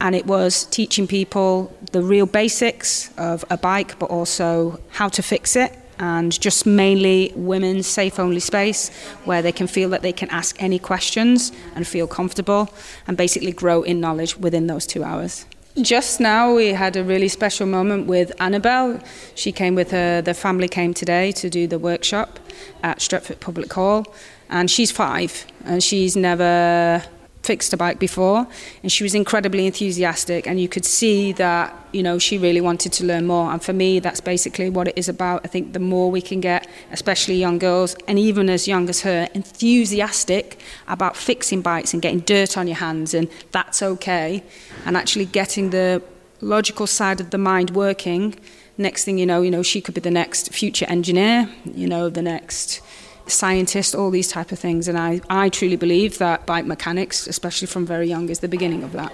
And it was teaching people the real basics of a bike, but also how to fix it. And just mainly women's safe only space where they can feel that they can ask any questions and feel comfortable and basically grow in knowledge within those two hours. Just now, we had a really special moment with Annabelle. She came with her, the family came today to do the workshop at Stretford Public Hall, and she's five, and she's never fixed a bike before and she was incredibly enthusiastic and you could see that you know she really wanted to learn more. And for me that's basically what it is about. I think the more we can get especially young girls and even as young as her enthusiastic about fixing bikes and getting dirt on your hands and that's okay. And actually getting the logical side of the mind working. Next thing you know you know she could be the next future engineer you know the next scientist, all these type of things. And I, I truly believe that bike mechanics, especially from very young, is the beginning of that.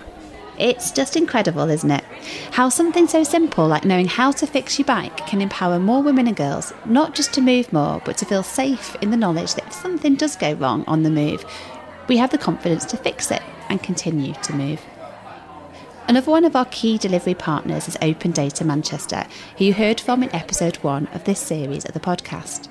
It's just incredible, isn't it? How something so simple like knowing how to fix your bike can empower more women and girls, not just to move more, but to feel safe in the knowledge that if something does go wrong on the move, we have the confidence to fix it and continue to move. Another one of our key delivery partners is Open Data Manchester, who you heard from in episode one of this series of the podcast.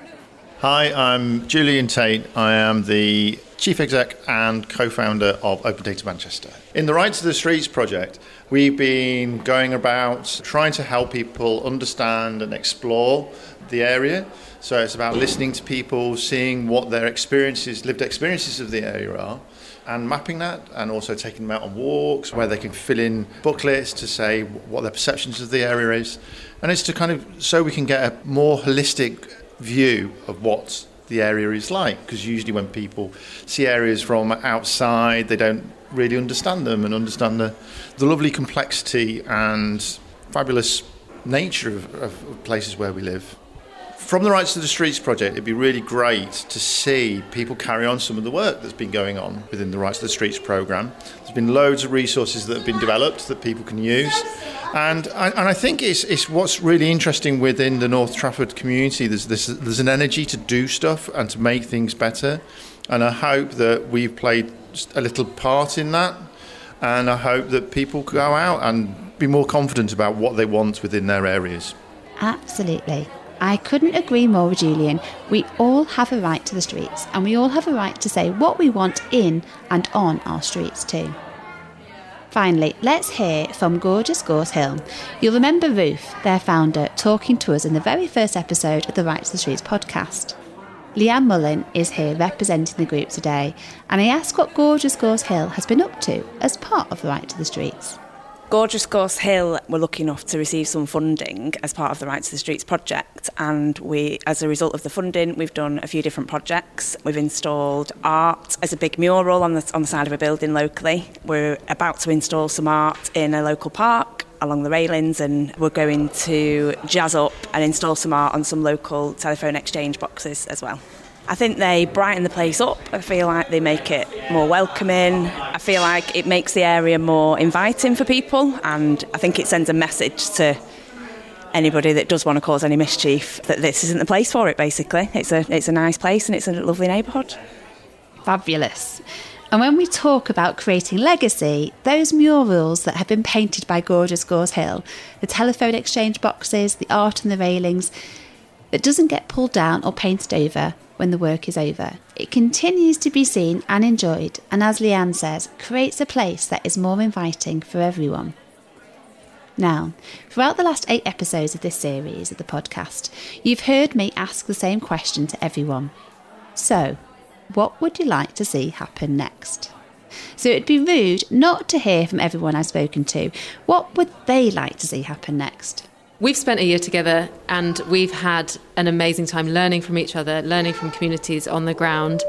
Hi, I'm Julian Tate. I am the Chief Exec and co founder of Open Data Manchester. In the Right to the Streets project, we've been going about trying to help people understand and explore the area. So it's about listening to people, seeing what their experiences, lived experiences of the area are, and mapping that, and also taking them out on walks where they can fill in booklets to say what their perceptions of the area is. And it's to kind of so we can get a more holistic view of what the area is like because usually when people see areas from outside they don't really understand them and understand the, the lovely complexity and fabulous nature of, of places where we live. From the Rights to the Streets project, it'd be really great to see people carry on some of the work that's been going on within the Rights to the Streets programme. There's been loads of resources that have been developed that people can use. And I, and I think it's, it's what's really interesting within the North Trafford community. There's, this, there's an energy to do stuff and to make things better. And I hope that we've played a little part in that. And I hope that people go out and be more confident about what they want within their areas. Absolutely. I couldn't agree more with Julian. We all have a right to the streets, and we all have a right to say what we want in and on our streets too. Finally, let's hear from Gorgeous Gorse Hill. You'll remember Ruth, their founder, talking to us in the very first episode of the Right to the Streets podcast. Leanne Mullen is here representing the group today, and I asked what Gorgeous Gorse Hill has been up to as part of the Right to the Streets. Gorgeous Gorse Hill were lucky enough to receive some funding as part of the Right to the Streets project and we as a result of the funding we've done a few different projects. We've installed art as a big mural on the on the side of a building locally. We're about to install some art in a local park along the railings and we're going to jazz up and install some art on some local telephone exchange boxes as well. I think they brighten the place up. I feel like they make it more welcoming. I feel like it makes the area more inviting for people, and I think it sends a message to anybody that does want to cause any mischief that this isn't the place for it. Basically, it's a it's a nice place and it's a lovely neighbourhood. Fabulous. And when we talk about creating legacy, those murals that have been painted by Gorgeous Gorse Hill, the telephone exchange boxes, the art on the railings, that doesn't get pulled down or painted over when the work is over. It continues to be seen and enjoyed, and as Leanne says, creates a place that is more inviting for everyone. Now, throughout the last eight episodes of this series of the podcast, you've heard me ask the same question to everyone. So, what would you like to see happen next? So it'd be rude not to hear from everyone I've spoken to. What would they like to see happen next? We've spent a year together and we've had an amazing time learning from each other, learning from communities on the ground.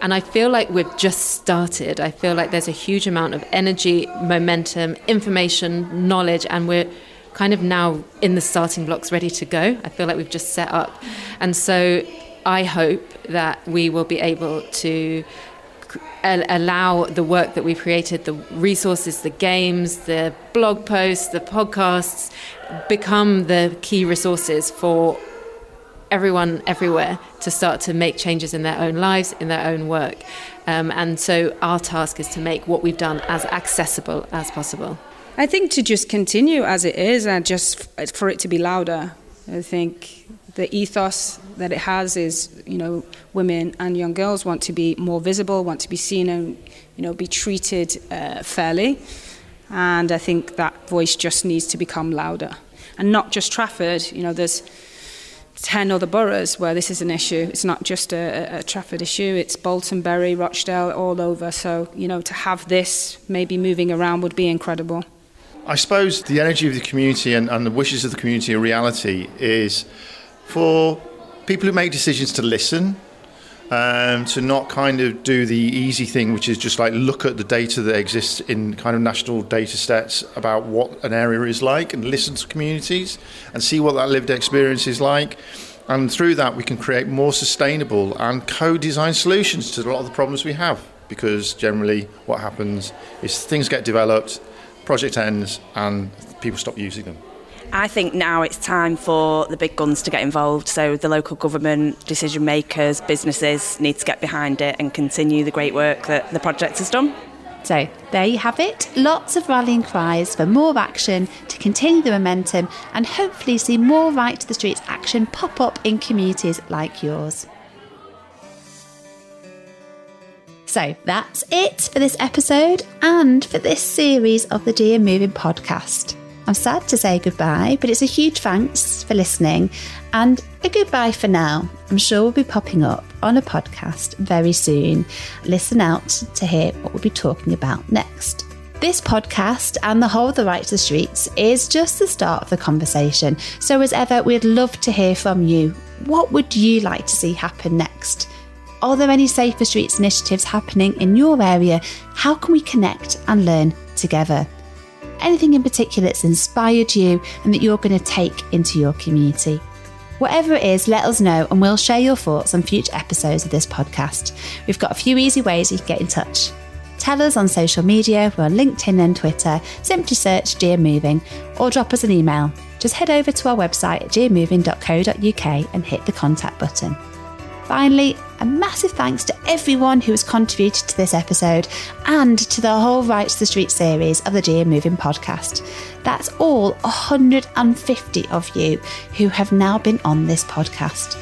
And I feel like we've just started. I feel like there's a huge amount of energy, momentum, information, knowledge, and we're kind of now in the starting blocks ready to go. I feel like we've just set up. And so I hope that we will be able to allow the work that we've created, the resources, the games, the blog posts, the podcasts, become the key resources for everyone everywhere to start to make changes in their own lives, in their own work. Um, and so our task is to make what we've done as accessible as possible. I think to just continue as it is and just for it to be louder. I think the ethos that it has is, you know, women and young girls want to be more visible, want to be seen and, you know, be treated uh, fairly. And I think that voice just needs to become louder. And not just Trafford, you know, there's 10 other boroughs where this is an issue. It's not just a, a Trafford issue, it's Bolton, Bury, Rochdale, all over. So, you know, to have this maybe moving around would be incredible. I suppose the energy of the community and, and the wishes of the community a reality is for people who make decisions to listen, um, to not kind of do the easy thing, which is just like look at the data that exists in kind of national data sets about what an area is like and listen to communities and see what that lived experience is like. And through that, we can create more sustainable and co designed solutions to a lot of the problems we have. Because generally, what happens is things get developed, project ends, and people stop using them. I think now it's time for the big guns to get involved. So the local government, decision makers, businesses need to get behind it and continue the great work that the project has done. So there you have it. Lots of rallying cries for more action to continue the momentum and hopefully see more Right to the Streets action pop up in communities like yours. So that's it for this episode and for this series of the GM Moving podcast. I'm sad to say goodbye, but it's a huge thanks for listening and a goodbye for now. I'm sure we'll be popping up on a podcast very soon. Listen out to hear what we'll be talking about next. This podcast and the whole of the Right to the Streets is just the start of the conversation. So, as ever, we'd love to hear from you. What would you like to see happen next? Are there any Safer Streets initiatives happening in your area? How can we connect and learn together? Anything in particular that's inspired you and that you're going to take into your community. Whatever it is, let us know and we'll share your thoughts on future episodes of this podcast. We've got a few easy ways you can get in touch. Tell us on social media, we're on LinkedIn and Twitter, simply search GM Moving or drop us an email. Just head over to our website at gmmoving.co.uk and hit the contact button. Finally, a massive thanks to everyone who has contributed to this episode and to the whole Right to the Street series of the GM Moving podcast. That's all 150 of you who have now been on this podcast.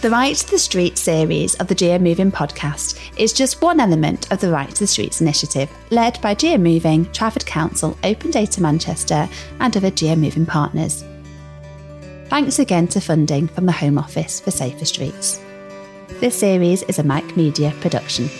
The Right to the Street series of the GM Moving podcast is just one element of the Right to the Streets initiative, led by GM Moving, Trafford Council, Open Data Manchester, and other GM Moving partners. Thanks again to funding from the Home Office for Safer Streets. This series is a Mac Media production.